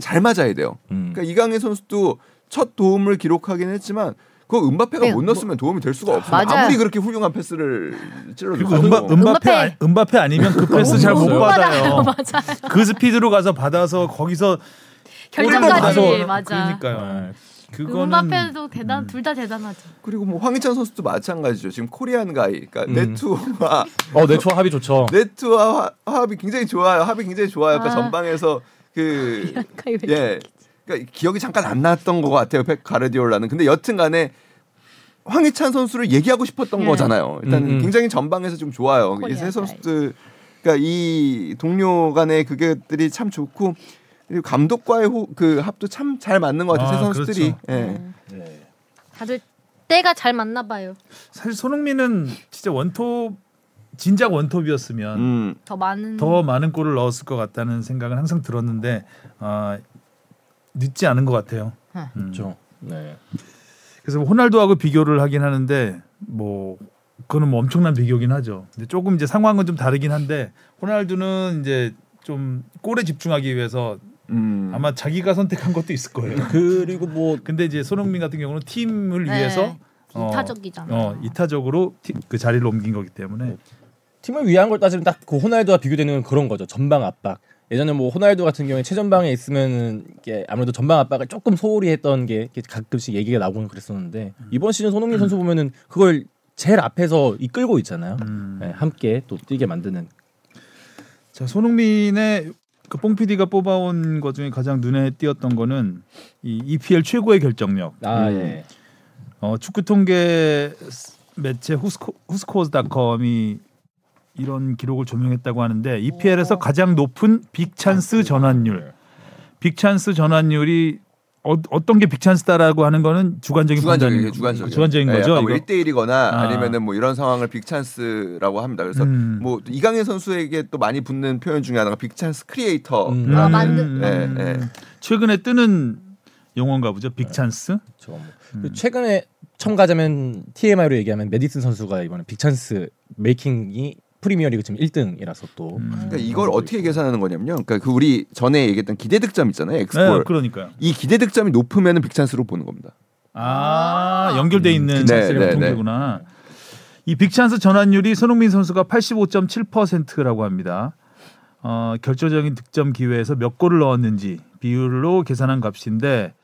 잘 맞아야 돼요. 음. 그러니까 이강인 선수도 첫 도움을 기록하긴 했지만 그 은바페가 네, 못 넣었으면 도움이 될 수가 없어요. 맞아요. 아무리 그렇게 훌륭한 패스를 찔러도 그리고 은바, 은바페 은바페. 아- 은바페 아니면 그 패스 잘 못. 받아요. 맞아. 그 스피드로 가서 받아서 거기서 결정까지 맞아. 그러니까요. 네. 그거는 음바페도 대단 음. 둘다 대단하죠. 그리고 뭐 황희찬 선수도 마찬가지죠. 지금 코리안 가이, 그러니까 음. 네트와 어, 네, 초 합이 좋죠. 네트와 화- 합이 굉장히 좋아요. 합이 굉장히 좋아요. 그러니까 아. 전방에서 그 예. 예, 그러니까 기억이 잠깐 안 났던 것 같아요. 펩 가르디올라는. 근데 여튼간에 황희찬 선수를 얘기하고 싶었던 예. 거잖아요. 일단 음, 음. 굉장히 전방에서 좀 좋아요. 이 코리아 세 선수들, 그러니까 이 동료 간의 그게들이 참 좋고 그리고 감독과의 호, 그 합도 참 잘 맞는 것 같아요. 세 아, 선수들이. 그렇죠. 예. 음. 네. 다들 때가 잘 맞나 봐요. 사실 손흥민은 진짜 원톱 진작 원톱이었으면 음. 더 많은 더 많은 골을 넣었을 것 같다는 생각은 항상 들었는데 아, 늦지 않은 것 같아요. 네. 음. 그렇죠. 네. 그래서 호날두하고 비교를 하긴 하는데 뭐 그거는 뭐 엄청난 비교긴 하죠. 근데 조금 이제 상황은 좀 다르긴 한데 호날두는 이제 좀 골에 집중하기 위해서 음. 아마 자기가 선택한 것도 있을 거예요. 그리고 뭐 근데 이제 손흥민 같은 경우는 팀을 네. 위해서 어, 이타적이잖아. 어, 이타적으로 티- 그 자리를 옮긴 거기 때문에 팀을 위한 걸 따지면 딱 그 호날두와 비교되는 그런 거죠. 전방 압박. 예전에 뭐 호날두 같은 경우에 최전방에 있으면은 이게 아무래도 전방 압박을 조금 소홀히 했던 게 가끔씩 얘기가 나오곤 그랬었는데 이번 시즌 손흥민 선수 보면은 그걸 제일 앞에서 이끌고 있잖아요. 음. 네, 함께 또 뛰게 만드는. 자 손흥민의 그 뽕피디가 뽑아온 것 중에 가장 눈에 띄었던 거는 이 EPL 최고의 결정력. 아 음. 예. 어, 축구 통계 매체 후스코, 후스코어드닷컴이 이런 기록을 조명했다고 하는데 EPL에서 가장 높은 big chance 전환율. big chance 전환율이 어, 어떤 게 big chance다라고 하는 거는 주관적인 주관적인 주관적인 주관적인 예, 거죠. 뭐 이거? 1대 1이거나 아. 아. 니면은뭐 이런 상황을 big chance라고 합니다. 그래서 음. 뭐 이강인 선수에게 또 많이 붙는 표현 중에 하나가 big chance creator. 음. 아, 음, 만든- 예, 예. 최근에 뜨는 용어인가 보죠. big chance. 저 뭐. 음. 그 최근에 첨가하자면 TMI로 얘기하면 매디슨 선수가 이번에 big chance making이 프리미어리그 지금 1등이라서 또 음. 그러니까 이걸 어떻게 계산하는 거냐면요. 그러니까 그 우리 전에 얘기했던 기대 득점 있잖아요. 네, x골. 그러니까요. 이 기대 득점이 높으면은 big chance로 보는 겁니다. 아, 연결돼 있는 네, 네, 네, 통계구나. 이 big chance 전환율이 손흥민 선수가 85.7%라고 합니다. 어, 결정적인 득점 기회에서 몇 골을 넣었는지 비율로 계산한 값인데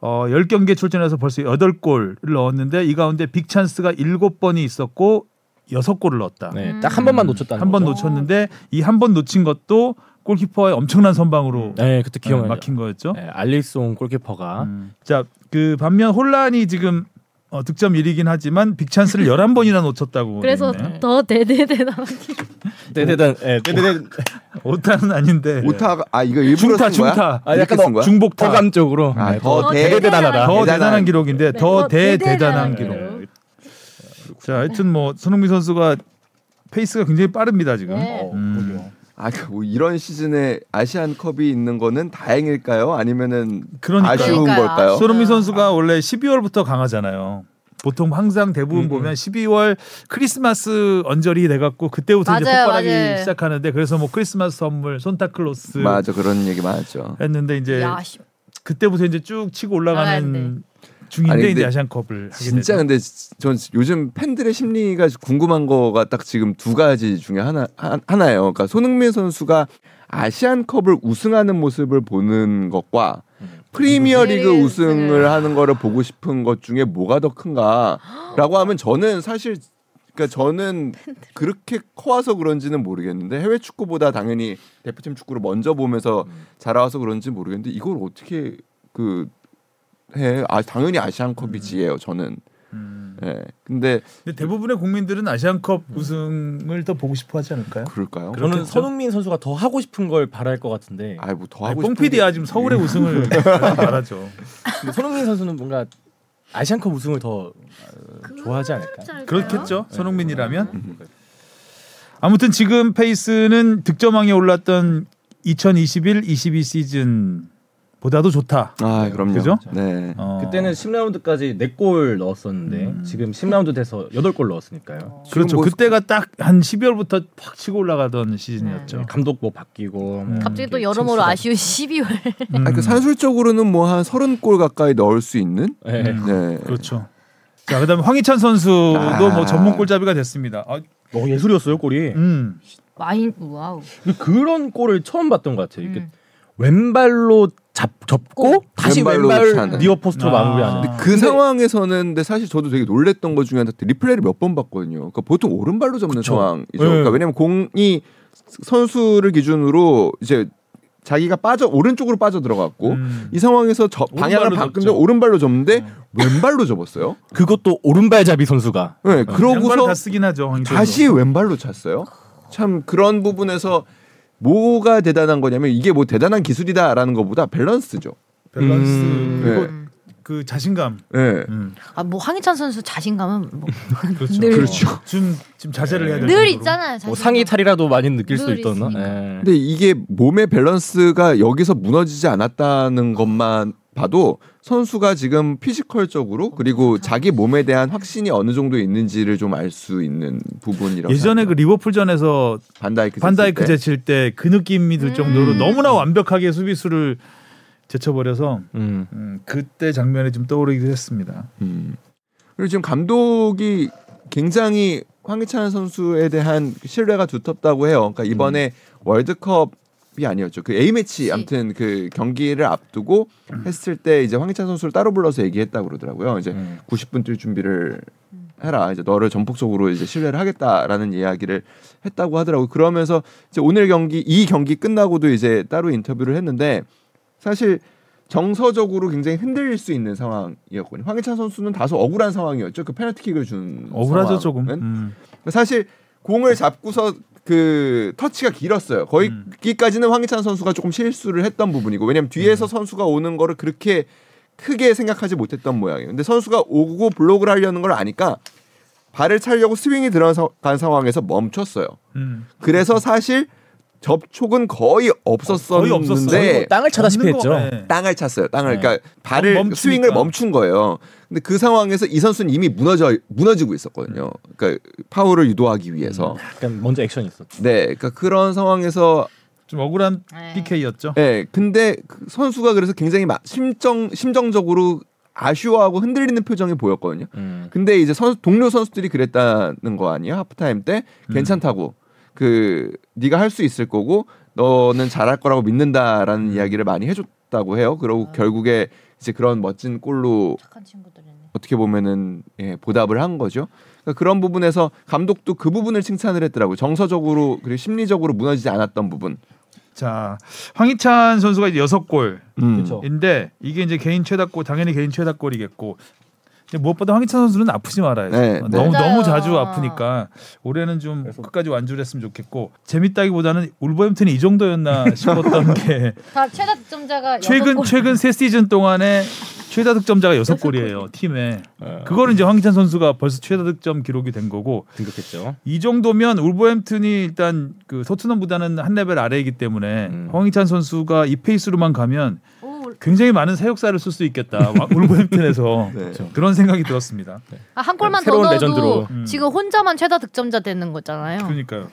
어, 10경기에 출전해서 벌써 8골을 넣었는데 이 가운데 빅찬스가 7번이 있었고 6골을 넣었다. 네, 음. 딱한 번만 놓쳤다는 한 번. 놓쳤는데 이 한 번 놓친 것도 골키퍼의 엄청난 선방으로 네, 그때 어, 기억나요. 막힌 거였죠. 네, 알리송 골키퍼가 음. 자, 그 반면 혼란이 지금 어, 득점 1위긴 하지만 빅찬스를 11번이나 놓쳤다고. 그래서 돼 있네. 더 대대대단한 대대단 네, 대대단 오타는 아닌데. 오타가 아 이거 일부러 중타 쓴 거야? 중타. 아, 약간 쓴 거야? 중복타. 호감 쪽으로 아, 네, 더 더 대- 대대단하다. 더 대단한- 대단한 기록인데 네, 더 대대단한 기록. 자, 하여튼 뭐 손흥민 선수가 페이스가 굉장히 빠릅니다 지금. 네. 어, 음. 아, 그뭐 이런 시즌에 아시안컵이 있는 거는 다행일까요? 아니면은 그러니까요. 아쉬운 그러니까요. 걸까요? 손흥민 선수가 원래 12월부터 강하잖아요. 보통 항상 대부분 음, 보면 12월 크리스마스 언저리 돼갖고 그때부터 이제 맞아요, 폭발하기 맞아요. 시작하는데 그래서 뭐 크리스마스 선물 손타클로스 맞아 그런 얘기 많았죠. 했는데 이제 야, 씨. 그때부터 이제 쭉 치고 올라가는. 중인데 아니, 근데 이제 아시안컵을 진짜. 근데 전 요즘 팬들의 심리가 궁금한 거가 딱 지금 두 가지 중에 하나 하- 하나예요. 그러니까 손흥민 선수가 아시안컵을 우승하는 모습을 보는 것과 프리미어리그 네. 우승을 하는 거를 보고 싶은 것 중에 뭐가 더 큰가라고 하면 저는 사실 그러니까 저는 그렇게 커와서 그런지는 모르겠는데 해외 축구보다 당연히 대표팀 축구를 먼저 보면서 자라와서 그런지 모르겠는데 이걸 어떻게 그 해? 아 당연히 아시안컵이지예요. 저는. 음. 예. 근데 근데 대부분의 국민들은 아시안컵 우승을 더 보고 싶어 하지 않을까요? 그럴까요? 저는? 손흥민 선수가 더 하고 싶은 걸 바랄 것 같은데 아이 뭐더 아니, 하고 뽕 싶은 게- 지금 서울의 우승을 말하죠. 근데 손흥민 선수는 뭔가 아시안컵 우승을 더 어, 좋아하지 않을까? 그렇겠죠. 네. 손흥민이라면. 음. 아무튼 지금 페이스는 득점왕에 올랐던 2021-22 시즌 보다도 좋다. 아 그럼요. 그죠? 네. 어. 그때는 10라운드까지 4골 넣었었는데 음. 지금 10라운드 돼서 8골 넣었으니까요. 그렇죠. 뭐- 그때가 딱 한 12월부터 팍 치고 올라가던 시즌이었죠. 네. 감독 뭐 바뀌고 음. 갑자기 또 여러모로 챔스가- 아쉬운 12월. 음. 아니, 그 산술적으로는 뭐 한 30골 가까이 넣을 수 있는. 네. 음. 네. 그렇죠. 자, 그다음에 황희찬 선수도 아. 뭐 전문 골잡이가 됐습니다. 아, 어, 예술이었어요 골이. 음. 많이 wow. 그런 골을 처음 봤던 것 같아요. 이게 음. 왼발로 잡 접고 꼭 다시 왼발로 왼발 차는. near post로 아. 마무리하는. 근데 그 상황에서는 근데 사실 저도 되게 놀랬던 것 중에 하나 리플레이를 몇 번 봤거든요. 그러니까 보통 오른발로 접는 그쵸. 상황이죠. 네. 그러니까 왜냐면 공이 선수를 기준으로 이제 자기가 빠져 오른쪽으로 빠져 들어갔고 음. 이 상황에서 저 방향을 접죠. 오른발로 접는데 왼발로 접었어요. 그것도 오른발잡이 선수가. 네, 양발을 그러고서 다 쓰긴 하죠. 황희찬 다시. 왼발로 찼어요. 참 그런 부분에서 뭐가 대단한 거냐면 이게 뭐 대단한 기술이다라는 것보다 밸런스죠. 밸런스 음. 그리고 음. 그 자신감. 네. 음. 아뭐 황희찬 선수 자신감은 뭐 그렇죠. 늘- 그렇죠. 좀 지금 자제를 해야 될 늘 정도로. 있잖아요. 뭐 자신감. 상의 탈의라도 많이 느낄 있던가. 있으니까. 예. 근데 이게 몸의 밸런스가 여기서 무너지지 않았다는 것만 봐도 선수가 지금 physical적으로 그리고 자기 몸에 대한 확신이 어느 정도 있는지를 좀 알 수 있는 부분이라고 예전에 그 생각해요. 리버풀전에서 반다이크 반다이크. 제칠 때 그 느낌이 들 음. 정도로 너무나 완벽하게 수비수를 제쳐버려서 음. 음, 그때 장면이 좀 떠오르기도 했습니다. 음. 그리고 지금 감독이 굉장히 황희찬 선수에 대한 신뢰가 두텁다고 해요. 그러니까 이번에 월드컵 이 아니었죠. 그 A 매치. 아무튼 그 경기를 앞두고 했을 때 이제 황희찬 선수를 따로 불러서 얘기했다고 그러더라고요. 이제 음. 90분 뛸 준비를 해라. 이제 너를 전폭적으로 이제 신뢰를 하겠다라는 이야기를 했다고 하더라고요. 그러면서 이제 오늘 경기 이 경기 끝나고도 이제 따로 인터뷰를 했는데 사실 정서적으로 굉장히 흔들릴 수 있는 상황이었거든요. 황희찬 선수는 다소 억울한 상황이었죠. 그 페널티킥을 준 억울하죠 조금. 상황은. 음. 사실 공을 잡고서 그 터치가 길었어요. 음. 거기까지는 황희찬 선수가 조금 실수를 했던 부분이고 왜냐면 뒤에서 선수가 오는 거를 그렇게 크게 생각하지 못했던 모양이에요. 근데 선수가 오고 블록을 하려는 걸 아니까 발을 차려고 스윙이 들어간 상황에서 멈췄어요. 음. 그래서 사실 접촉은 거의 거의 없었어요. 없었었는데 땅을 차다시피 했죠. 네. 땅을 찼어요. 땅을 네. 그러니까 발을 멈추니까. 스윙을 멈춘 거예요. 근데 그 상황에서 이 선수는 이미 무너져 무너지고 있었거든요. 그러니까 파울을 유도하기 위해서. 약간 먼저 액션이 있었죠. 네, 그러니까 그런 상황에서 좀 억울한 네. PK였죠. 네, 근데 그 선수가 그래서 굉장히 막 심정 심정적으로 아쉬워하고 흔들리는 표정이 보였거든요. 음. 근데 이제 선수 동료 선수들이 그랬다는 거 아니에요? 하프타임 때 음. 괜찮다고 그 네가 할 수 있을 거고 너는 잘할 거라고 믿는다라는 음. 이야기를 많이 해줬다고 해요. 그러고 아. 결국에 이제 그런 멋진 골로 착한 친구들이네. 어떻게 보면은 예, 보답을 한 거죠. 그러니까 그런 부분에서 감독도 그 부분을 칭찬을 했더라고요. 정서적으로 그리고 심리적으로 무너지지 않았던 부분. 자 황희찬 선수가 이제 여섯 골인데 음. 이게 이제 개인 최다골 당연히 개인 최다골이겠고 무엇보다 황희찬 선수는 아프지 말아야죠. 네, 어, 네. 너무. 너무 자주 아프니까 올해는 좀 그래서- 끝까지 완주를 했으면 좋겠고 재밌다기보다는 울버햄튼이 이 정도였나 싶었던 게다 최다 득점자가 최근. 최근 세 시즌 동안에 최다 득점자가 여섯 골이에요 팀에. 어, 그거는 이제 황희찬 선수가 벌써 최다 득점 기록이 된 거고 등극했죠. 이 정도면 울버햄튼이 일단 그 토트넘보다는 한 레벨 아래이기 때문에 음. 황희찬 선수가 이 페이스로만 가면 오, 굉장히 많은 사역사를 쓸 수 있겠다. 와- 울버햄튼에서 네. 그런 생각이 들었습니다. 아, 한 골만 더 새로운 넣어도 레전드로. 음. 지금 혼자만 최다 득점자 되는 거잖아요. 그러니까요.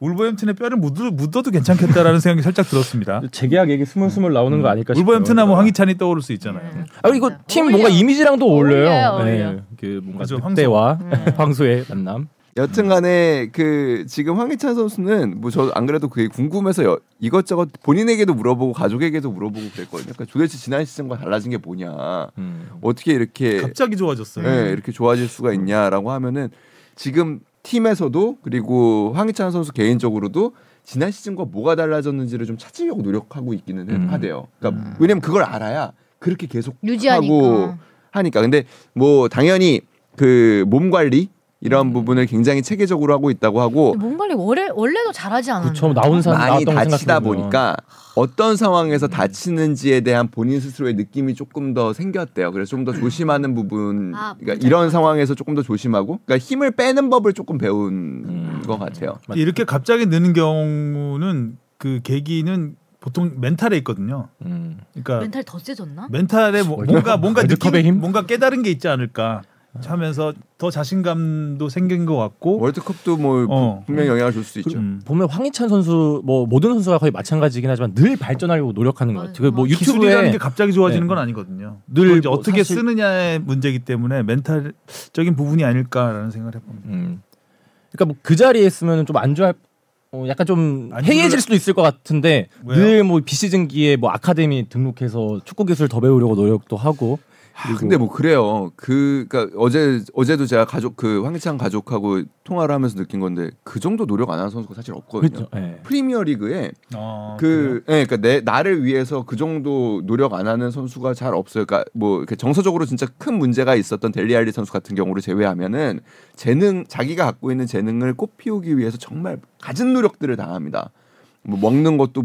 울버햄튼의 뼈를 묻어, 묻어도 괜찮겠다라는 생각이 살짝 들었습니다. 재계약 얘기 스물스물 나오는 거 아닐까 싶어요. 울버햄튼하면 황희찬이 떠오를 수 있잖아요. 네. 아 이거 팀 어울려요. 뭔가 이미지랑도 어울려요. 어울려요, 어울려. 네, 그 뭔가 그죠, 늑대와 황소. 황소의 만남. 여튼간에 그 지금 황희찬 선수는 뭐 저 안 그래도 그게 궁금해서 여- 이것저것 본인에게도 물어보고 가족에게도 물어보고 그랬거든요. 그러니까 도대체 지난 시즌과 달라진 게 뭐냐, 음. 어떻게 이렇게 갑자기 좋아졌어요. 예, 이렇게 좋아질 수가 있냐라고 하면은 지금 팀에서도 그리고 황희찬 선수 개인적으로도 지난 시즌과 뭐가 달라졌는지를 좀 찾으려고 노력하고 있기는 해- 음. 하대요. 그러니까 왜냐면 그걸 알아야 그렇게 계속 유지하니까. 하고 하니까. 근데 뭐 당연히 그 몸 관리 이런 음. 부분을 굉장히 체계적으로 하고 있다고 하고 몸 관리 원래 원래도 잘하지 않았나요? 그쵸 나온 사 많이 다치다 생각해보면. 보니까 어떤 상황에서 다치는지에 대한 본인 스스로의 느낌이 조금 더 생겼대요. 그래서 좀 더 조심하는 부분, 아, 그러니까 이런 상황에서 조금 더 조심하고, 그러니까 힘을 빼는 법을 조금 배운 음. 것 같아요. 이렇게 갑자기 느는 경우는 그 계기는 보통 mental에 있거든요. 음. 그러니까 멘탈 더 세졌나? mental에 뭐, 뭔가 뭔가 느낌, 힘? 뭔가 깨달은 게 있지 않을까 하면서 더 자신감도 생긴 것 같고 월드컵도 뭐 어. 분명 히 영향을 줄 수 있죠. 음. 보면 황희찬 선수 뭐 모든 선수가 거의 마찬가지긴 하지만 늘 발전하려고 노력하는 것 같아요. 뭐 기술이라는 유튜브에 게 갑자기 좋아지는 네. 건 아니거든요. 늘늘 이제 뭐 어떻게 사실- 쓰느냐의 문제이기 때문에 mental적인 부분이 아닐까라는 생각을 해봅니다. 음. 그러니까 뭐 그 자리에 있으면 좀 안 좋아. 어, 약간 좀안 해이해질 수도 있을 것 같은데? 늘 뭐 비시즌기에 뭐 아카데미 등록해서 축구 기술 더 배우려고 노력도 하고 아, 근데 뭐 그래요. 그 그러니까 어제 어제도 제가 가족 그 황희찬 가족하고 통화를 하면서 느낀 건데 그 정도 노력 안 하는 선수가 사실 없거든요. 예. 프리미어 리그에 어, 그래요? 그, 예, 그러니까 내 나를 위해서 그 정도 노력 안 하는 선수가 잘 없어요. 그러니까 뭐 이렇게 정서적으로 진짜 큰 문제가 있었던 델리알리 선수 같은 경우를 제외하면은 재능 자기가 갖고 있는 재능을 꽃피우기 위해서 정말 갖은 노력들을 다 합니다. 뭐 먹는 것도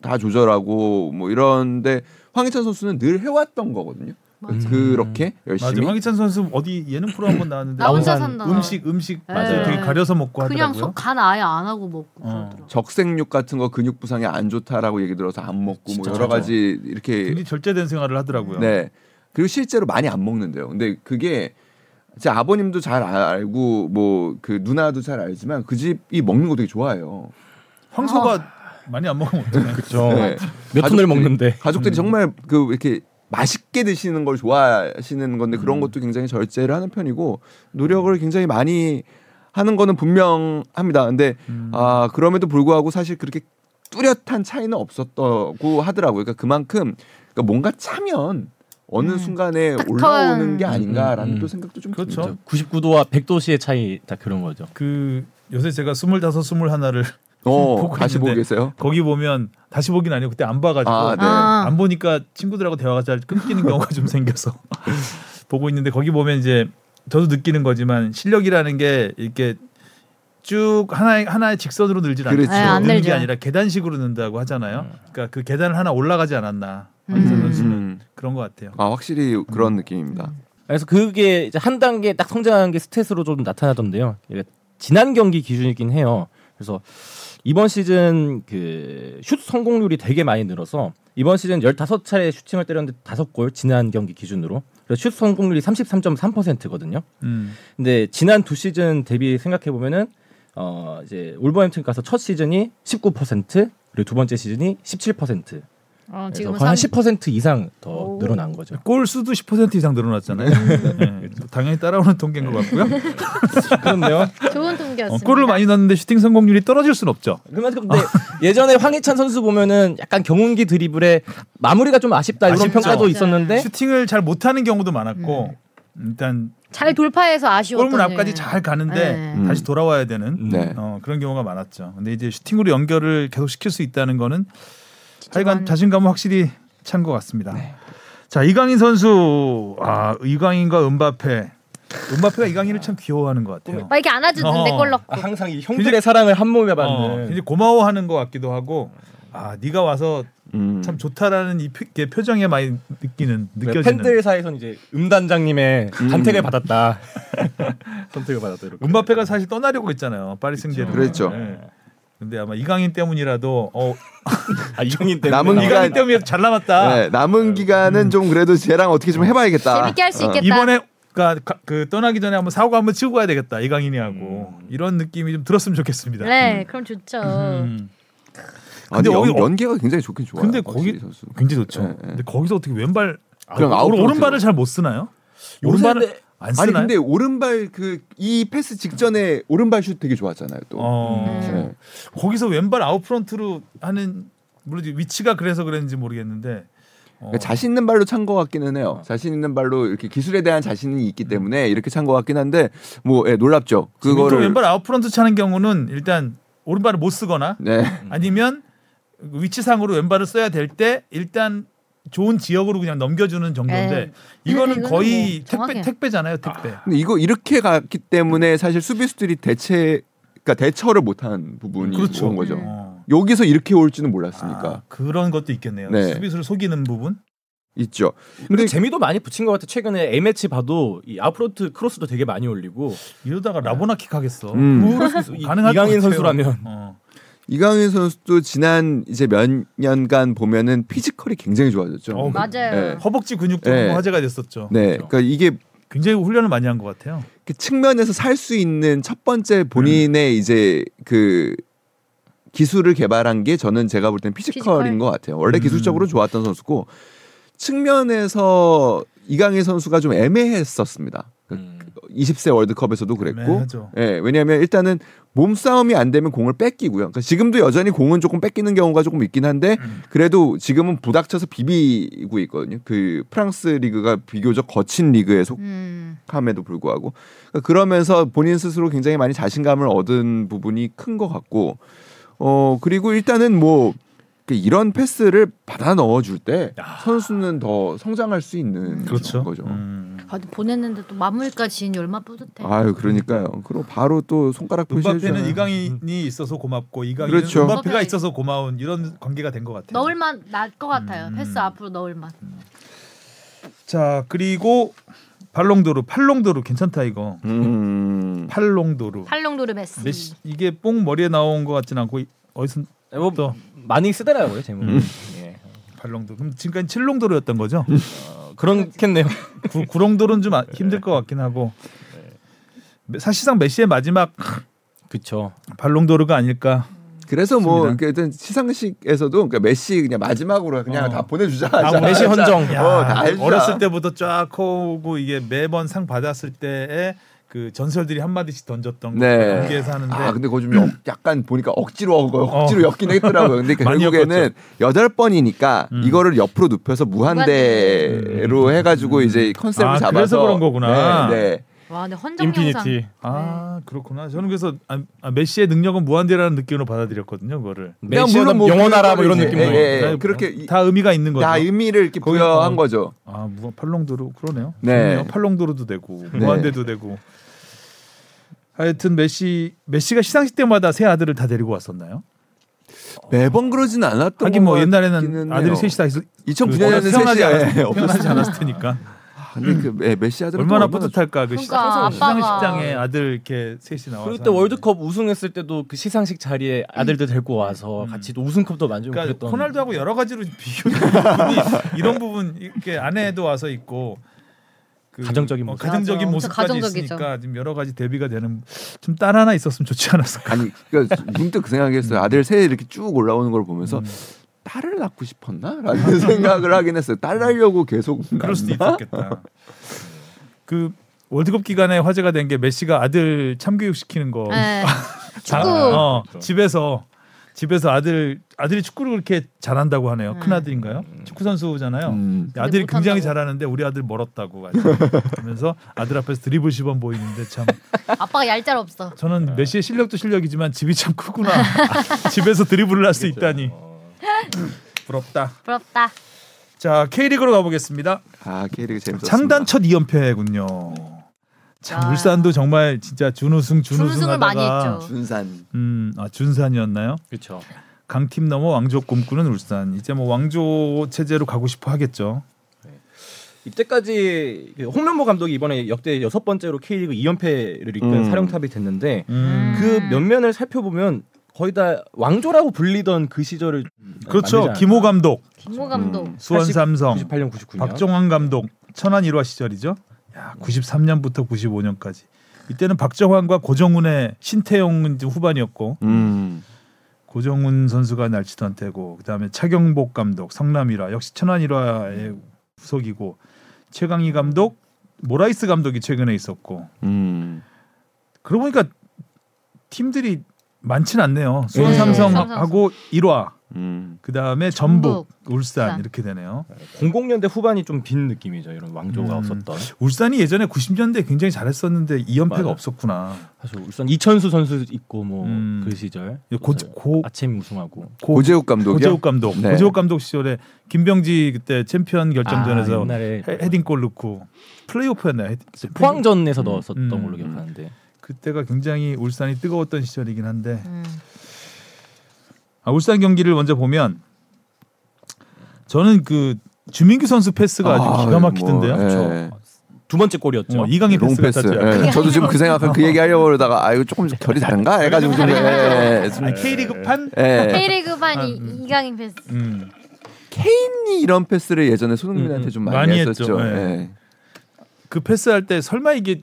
다 조절하고 뭐 이런데 황희찬 선수는 늘 해왔던 거거든요. 맞아. 그렇게 맞아. 열심히. 황희찬 선수 어디 예능 프로 한 번 나왔는데 나 혼자. 음식 음식 맞아요. 되게 가려서 먹고 그냥 하더라고요. 속간 아예 안 하고 먹고 어. 적색육 같은 거 근육 부상에 안 좋다라고 얘기 들어서 안 먹고 뭐 여러 맞아. 가지 이렇게 굉장히 절제된 생활을 하더라고요. 네. 그리고 실제로 많이 안 먹는데요. 근데 그게 제 아버님도 잘 아- 알고 뭐 그 누나도 잘 알지만 그 집이 먹는 거 되게 좋아해요. 황소가 많이 안 먹으면 어떡해. 그렇죠. 네. 몇 톤을 먹는데 가족들이 정말 그 이렇게 맛있게 드시는 걸 좋아하시는 건데 그런 음. 것도 굉장히 절제를 하는 편이고 노력을 굉장히 많이 하는 거는 분명합니다. 근데 음. 아 그럼에도 불구하고 사실 그렇게 뚜렷한 차이는 없었다고 하더라고요. 그러니까 그만큼 그러니까 뭔가 차면 어느 음. 순간에 딱 올라오는 턴. 게 아닌가라는 음, 음. 또 생각도 좀 그렇죠. 듭니다. 99도와 100도씨의 차이 다 그런 거죠. 그 요새 제가 스물다섯 스물하나를 어, 보고 다시 보고 계세요? 거기 보면 다시 보긴 아니고 그때 안 봐가지고 아, 네. 아. 안 보니까 친구들하고 대화가 잘 끊기는 경우가 좀 생겨서 보고 있는데 거기 보면 이제 저도 느끼는 거지만 실력이라는 게 이렇게 쭉 하나의 하나의 직선으로 늘질 않는 그렇죠. 네, 안는 늘죠. 게 아니라 계단식으로 는다고 하잖아요. 그러니까 그 계단을 하나 올라가지 않았나 음. 선수는 음. 그런 것 같아요. 아 확실히 그런 느낌입니다. 그래서 그게 이제 한 단계 딱 성장한 게 스탯으로 좀 나타나던데요. 이게 지난 경기 기준이긴 해요. 그래서 이번 시즌 그 슛 성공률이 되게 많이 늘어서 이번 시즌 15차례 슈팅을 때렸는데 5골 지난 경기 기준으로. 그래서 슛 성공률이 33.3%거든요. 음. 근데 지난 두 시즌 대비 생각해 보면은 어 이제 울버햄튼 가서 첫 시즌이 19% 그리고 두 번째 시즌이 17%. 어, 지금은 거의 한 삼- 10% 이상 더 오. 늘어난 거죠. 골 수도 10% 이상 늘어났잖아요. 네. 당연히 따라오는 통계인 것 같고요. 그런데요. 좋은 어, 통계였습니다. 골을 많이 넣었는데 슈팅 성공률이 떨어질 수는 없죠. 그만큼 근데 예전에 황희찬 선수 보면은 약간 경운기 드리블에 마무리가 좀 아쉽다 이런 아쉽죠. 평가도 네. 있었는데 슈팅을 잘 못하는 경우도 많았고 일단 잘 돌파해서 아쉬웠던 골문 앞까지 잘 가는데 네. 음. 다시 돌아와야 되는 네. 어, 그런 경우가 많았죠. 근데 이제 슈팅으로 연결을 계속 시킬 수 있다는 거는 하여간 많- 자신감은 확실히 찬 것 같습니다. 자 이강인 선수 아 이강인과 은바페 은바페가 이강인을 참 귀여워하는 것 같아요. 막 이렇게 안아주는데 어. 골 넣고 아, 항상 이 형들의 사랑을 한 몸에 어, 받는 굉장히 고마워하는 것 같기도 하고 아 네가 와서 음. 참 좋다라는 이 표, 표정에 많이 느끼는 느껴지는 팬들 사이에서는 이제 음단장님의 음. 간택을 받았다 선택을 받았다 이렇게 은바페가 사실 떠나려고 했잖아요. 파리 생제르맹. 그랬죠. 네. 근데 아마 이강인 때문이라도 어 아 이형인 때문에 남은 기간- 이강인 때문에 잘 남았다. 네, 남은 기간은 좀 그래도 쟤랑 어떻게 좀 해봐야겠다. 재밌게 할수 어. 있겠다. 이번에 그러니까 그 떠나기 전에 한번 사고 한번 치고 가야 되겠다 이강인이 하고 이런 느낌이 좀 들었으면 좋겠습니다. 네, 그럼 좋죠. 음. 아, 근데 근데 연, 여기- 연계가 굉장히 좋긴 좋아요. 근데 거기 선수. 굉장히 좋죠. 네, 네. 근데 거기서 어떻게 왼발 그냥 아, 오른. 오른발을 잘 못 쓰나요? 오른발을 안 아니 쓰나요? 근데 오른발 그 이 패스 직전에 오른발 슛 되게 좋았잖아요. 또. 어, 음. 네. 거기서 왼발 아웃프런트로 하는 물론 위치가 그래서 그랬는지 모르겠는데 어, 그러니까 자신 있는 발로 찬 것 같기는 해요. 자신 있는 발로 이렇게 기술에 대한 자신이 있기 때문에 이렇게 찬 것 같긴 한데 뭐 예, 놀랍죠. 그거를 그거를 왼발 아웃프런트 차는 경우는 일단 오른발을 못 쓰거나 네. 아니면 위치상으로 왼발을 써야 될 때 일단 좋은 지역으로 그냥 넘겨주는 정도인데 에. 이거는 이거는 거의 뭐. 택배 택배잖아요 택배. 근데 이거 이렇게 갔기 때문에 사실 수비수들이 대체 그러니까 대처를 못한 부분이 그렇죠. 온 거죠. 어. 여기서 이렇게 올지는 몰랐으니까 아, 그런 것도 있겠네요. 네. 수비수를 속이는 부분. 있죠. 근데 근데 재미도 많이 붙인 것 같아 최근에 A 매치 봐도 이 아웃프런트 크로스도 되게 많이 올리고 이러다가 라보나킥 하겠어. 음. 이- 가능할 이강인. 선수라면 어. 이강인 선수도 지난 이제 몇 년간 보면은 physical이 굉장히 좋아졌죠. 어, 맞아요. 네. 허벅지 근육도 네. 화제가 됐었죠. 네, 그러니까 이게 굉장히 훈련을 많이 한 것 같아요. 그 측면에서 살 수 있는 첫 번째 본인의 이제 그 기술을 개발한 게 저는 제가 볼 때는 physical인 physical? 것 같아요. 원래 음. 기술적으로 좋았던 선수고 측면에서 이강인 선수가 좀 애매했었습니다. 그 음. 20세 월드컵에서도 그랬고, 애매하죠. 예, 왜냐하면 일단은 몸싸움이 안 되면 공을 뺏기고요. 그러니까 지금도 여전히 공은 조금 뺏기는 경우가 조금 있긴 한데 음. 그래도 지금은 부닥쳐서 비비고 있거든요. 그 프랑스 리그가 비교적 거친 리그에 속 음. 함에도 불구하고 그러니까 그러면서 본인 스스로 굉장히 많이 자신감을 얻은 부분이 큰 것 같고 어 그리고 일단은 뭐그 이런 패스를 받아 넣어줄 때 야. 선수는 더 성장할 수 있는 그렇죠. 거죠. 음. 아, 보냈는데 또 마무리까지 지니 얼마나 뿌듯해. 아유 그러니까요. 그리고 바로 또 손가락 표시해주잖아요. 이강인이 있어서 고맙고 이강인은 그렇죠. 음바페가 있어서 고마운 이런 관계가 된 것 같아요. 넣을만 날 것 같아요. 음. 패스 앞으로 넣을만. 자 그리고 발롱도르 팔롱도르 괜찮다 이거. 음. 팔롱도르. 팔롱도르 메시. 메시 이게 뽕 머리에 나온 것 같진 않고 이- 어디서 뭐 또 많이 쓰더라고요 제목. 음. 예. 발롱도르. 그럼 지금까지 칠롱도르였던 거죠? 어, 그렇겠네요. 구, 구롱도르는 좀 아- 힘들 것 같긴 하고 사실상 메시의 마지막 그쵸. 발롱도르가 아닐까. 그래서 뭐. 일단 시상식에서도 그러니까 메시 그냥 마지막으로 그냥 어. 다 보내주자. 아, 자, 메시 자, 헌정. 야, 어, 다 해주자. 어렸을 때부터 쫙 커오고 이게 매번 상 받았을 때에 그 전설들이 한 마디씩 던졌던 거 네. 연기해서 하는데 아 근데 그거 좀 역- 약간 보니까 억지로 억, 억지로 엮긴 했더라고요. 근데 결국에는 여덟 번이니까 음. 이거를 옆으로 눕혀서 무한대로 음. 해가지고 이제 컨셉을 아, 잡아서 그래서 그런 거구나. 네, 네. 와, 근데 헌정 영상. infinity. 아 그렇구나. 저는 그래서 아, 아, 메시의 능력은 무한대라는 느낌으로 받아들였거든요. 그거를 물론 뭐 영원하라 뭐 이런 느낌으로. 예, 예. 다- 그렇게 이- 다 의미가 있는 거죠. 다 의미를 이렇게 부여한 어. 거죠. 아 무, 팔롱도르 그러네요. 네. 좋네요. 팔롱도르도 되고 네. 무한대도 되고. 하여튼 메시 메시가 시상식 때마다 세 아들을 다 데리고 왔었나요? 매번 그러진 않았던 하긴 뭐것 옛날에는 아들이 해요. 셋이 다 있어. 2009년에는 태어나지 않았, 예, 태어나지. 않았을 테니까 근데 그 예, 메시 아들은 얼마나 또 뿌듯할까 그 그러니까 시상, 시상 식장에 아들 이렇게 셋이 나와서 그리고 때 월드컵 우승했을 때도 그 시상식 자리에 아들들 데리고 와서 음. 같이 또 우승컵도 만지고 그러니까 그랬던. 호날두하고 여러 가지로 비교되는 부분이 이런 부분 이렇게 아내도 와서 있고 그 가정적인 어, 모습. 가정적인 맞아. 모습까지 가정적이죠. 있으니까 지금 여러 가지 대비가 되는 좀 딸 하나 있었으면 좋지 않았을까. 아니 그러니까 문득 그 생각했어요. 아들 셋 이렇게 쭉 올라오는 걸 보면서 음. 딸을 낳고 싶었나라는 생각을 하긴 했어요. 딸 낳으려고 계속 그럴 수도? 있었겠다. 그 월드컵 기간에 화제가 된 게 메시가 아들 참교육 시키는 거. 네. 자- 축구. 어, 집에서 집에서 아들 아들이 축구를 그렇게 잘한다고 하네요. 네. 큰 아들인가요? 축구 선수잖아요. 음. 아들이 근데 굉장히 못한다고. 잘하는데 우리 아들 멀었다고 하면서 아들 앞에서 드리블 시범 보이는데 참 아빠가 얄짤 없어. 저는 메시의 실력도 실력이지만 집이 참 크구나. 집에서 드리블을 할 수 있다니 부럽다. 부럽다. 자 K리그로 가보겠습니다. 아 K리그 재밌었습니다. 창단 첫 2연패군요. 참 아. 울산도 정말 진짜 준우승 준우승 준우승을 하다가 많이 했죠. 준산. 음, 아 준산이었나요? 그렇죠. 강팀 넘어 왕조 꿈꾸는 울산. 이제 뭐 왕조 체제로 가고 싶어 하겠죠. 이때까지 그 홍명보 감독이 이번에 역대 여섯 번째로 K리그 2연패를 이끈 음. 사령탑이 됐는데 음. 그 면면을 살펴보면 거의 다 왕조라고 불리던 그 시절을 그렇죠. 김호 감독, 김호 감독. 음. 수원 삼성, 98년 99년 박종환 감독, 천안 1화 시절이죠. 야, 93년부터 95년까지. 이때는 박정환과 고정훈의 신태용 이제 후반이었고 음. 고정훈 선수가 날치던 때고 그다음에 차경복 감독 성남 1화 역시 천안 1화의 후속이고 최강희 감독 모라이스 감독이 최근에 있었고 음. 그러고 보니까 팀들이 많지는 않네요. 수원 네. 삼성하고 1화 음. 그 다음에 전북, 울산 울산. 이렇게 되네요. 00년대 후반이 좀 빈 느낌이죠. 이런 왕조가 음. 없었던. 울산이 예전에 90년대 굉장히 잘했었는데 2연패가 맞아요. 없었구나. 사실 울산 이천수 선수 있고 뭐그 음. 시절 고, 고, 아침 우승하고 고, 고재욱 감독이요. 고재욱 감독. 네. 고재욱 감독 시절에 김병지 그때 챔피언 결정전에서 아, 헤, 헤딩골 넣고 플레이오프였나요? 헤- 포항전에서 음, 넣었었던 음, 걸로 음. 기억하는데 그때가 굉장히 울산이 뜨거웠던 시절이긴 한데 음. 아, 울산 경기를 먼저 보면 저는 그 주민규 선수 패스가 아주 기가 막히던데요. 뭐, 예. 두 번째 골이었죠. 어, 이강인 패스 롱패스. 같았죠. 예. 저도 지금 그 생각 그 얘기 하려고 그러다가 아 이거 조금 결이 다른가 해가지고 좀 예, 좀, 아니, K리그판 예. K리그판 아, 이 음. 이강인 패스. 음. 케인이 이런 패스를 예전에 손흥민한테 음, 음. 좀 많이, 많이 했었죠. 했죠. 예. 예. 그 패스할 때 설마 이게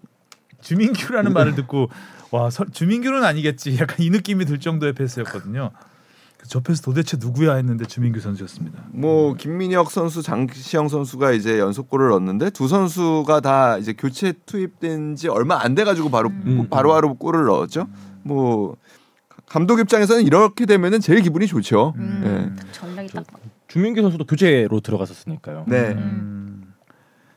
주민규라는 말을 듣고 와 서, 주민규는 아니겠지 약간 이 느낌이 들 정도의 패스였거든요. 패스 도대체 누구야 했는데 주민규 선수였습니다. 뭐 김민혁 선수, 장시영 선수가 이제 연속골을 넣었는데 두 선수가 다 이제 교체 투입된 지 얼마 안 돼 가지고 바로 음. 바로바로 골을 넣었죠. 뭐 감독 입장에서는 이렇게 되면은 제일 기분이 좋죠. 음. 전략이 딱. 주민규 선수도 교체로 들어갔었으니까요. 네. 네. 음.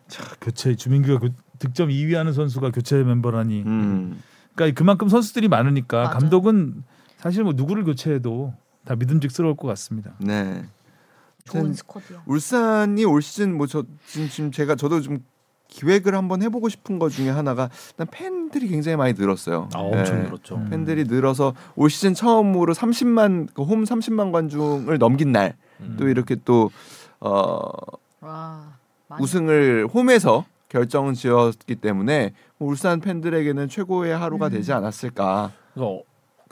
자 교체 주민규가 그 득점 2위 하는 선수가 교체 멤버라니. 음. 그러니까 그만큼 선수들이 많으니까 맞아. 감독은 사실 뭐 누구를 교체해도 다 믿음직스러울 것 같습니다. 네. 좋은 스쿼드야. 울산이 올 시즌 뭐저 지금, 지금 제가 저도 좀 기획을 한번 해보고 싶은 것 중에 하나가 일단 팬들이 굉장히 많이 늘었어요. 아, 엄청 네. 늘었죠. 음. 팬들이 늘어서 올 시즌 처음으로 30만 그 홈 30만 관중을 넘긴 날또 음. 이렇게 또 어, 와. 우승을 홈에서 결정 지었기 때문에 뭐 울산 팬들에게는 최고의 하루가 음. 되지 않았을까. 그래서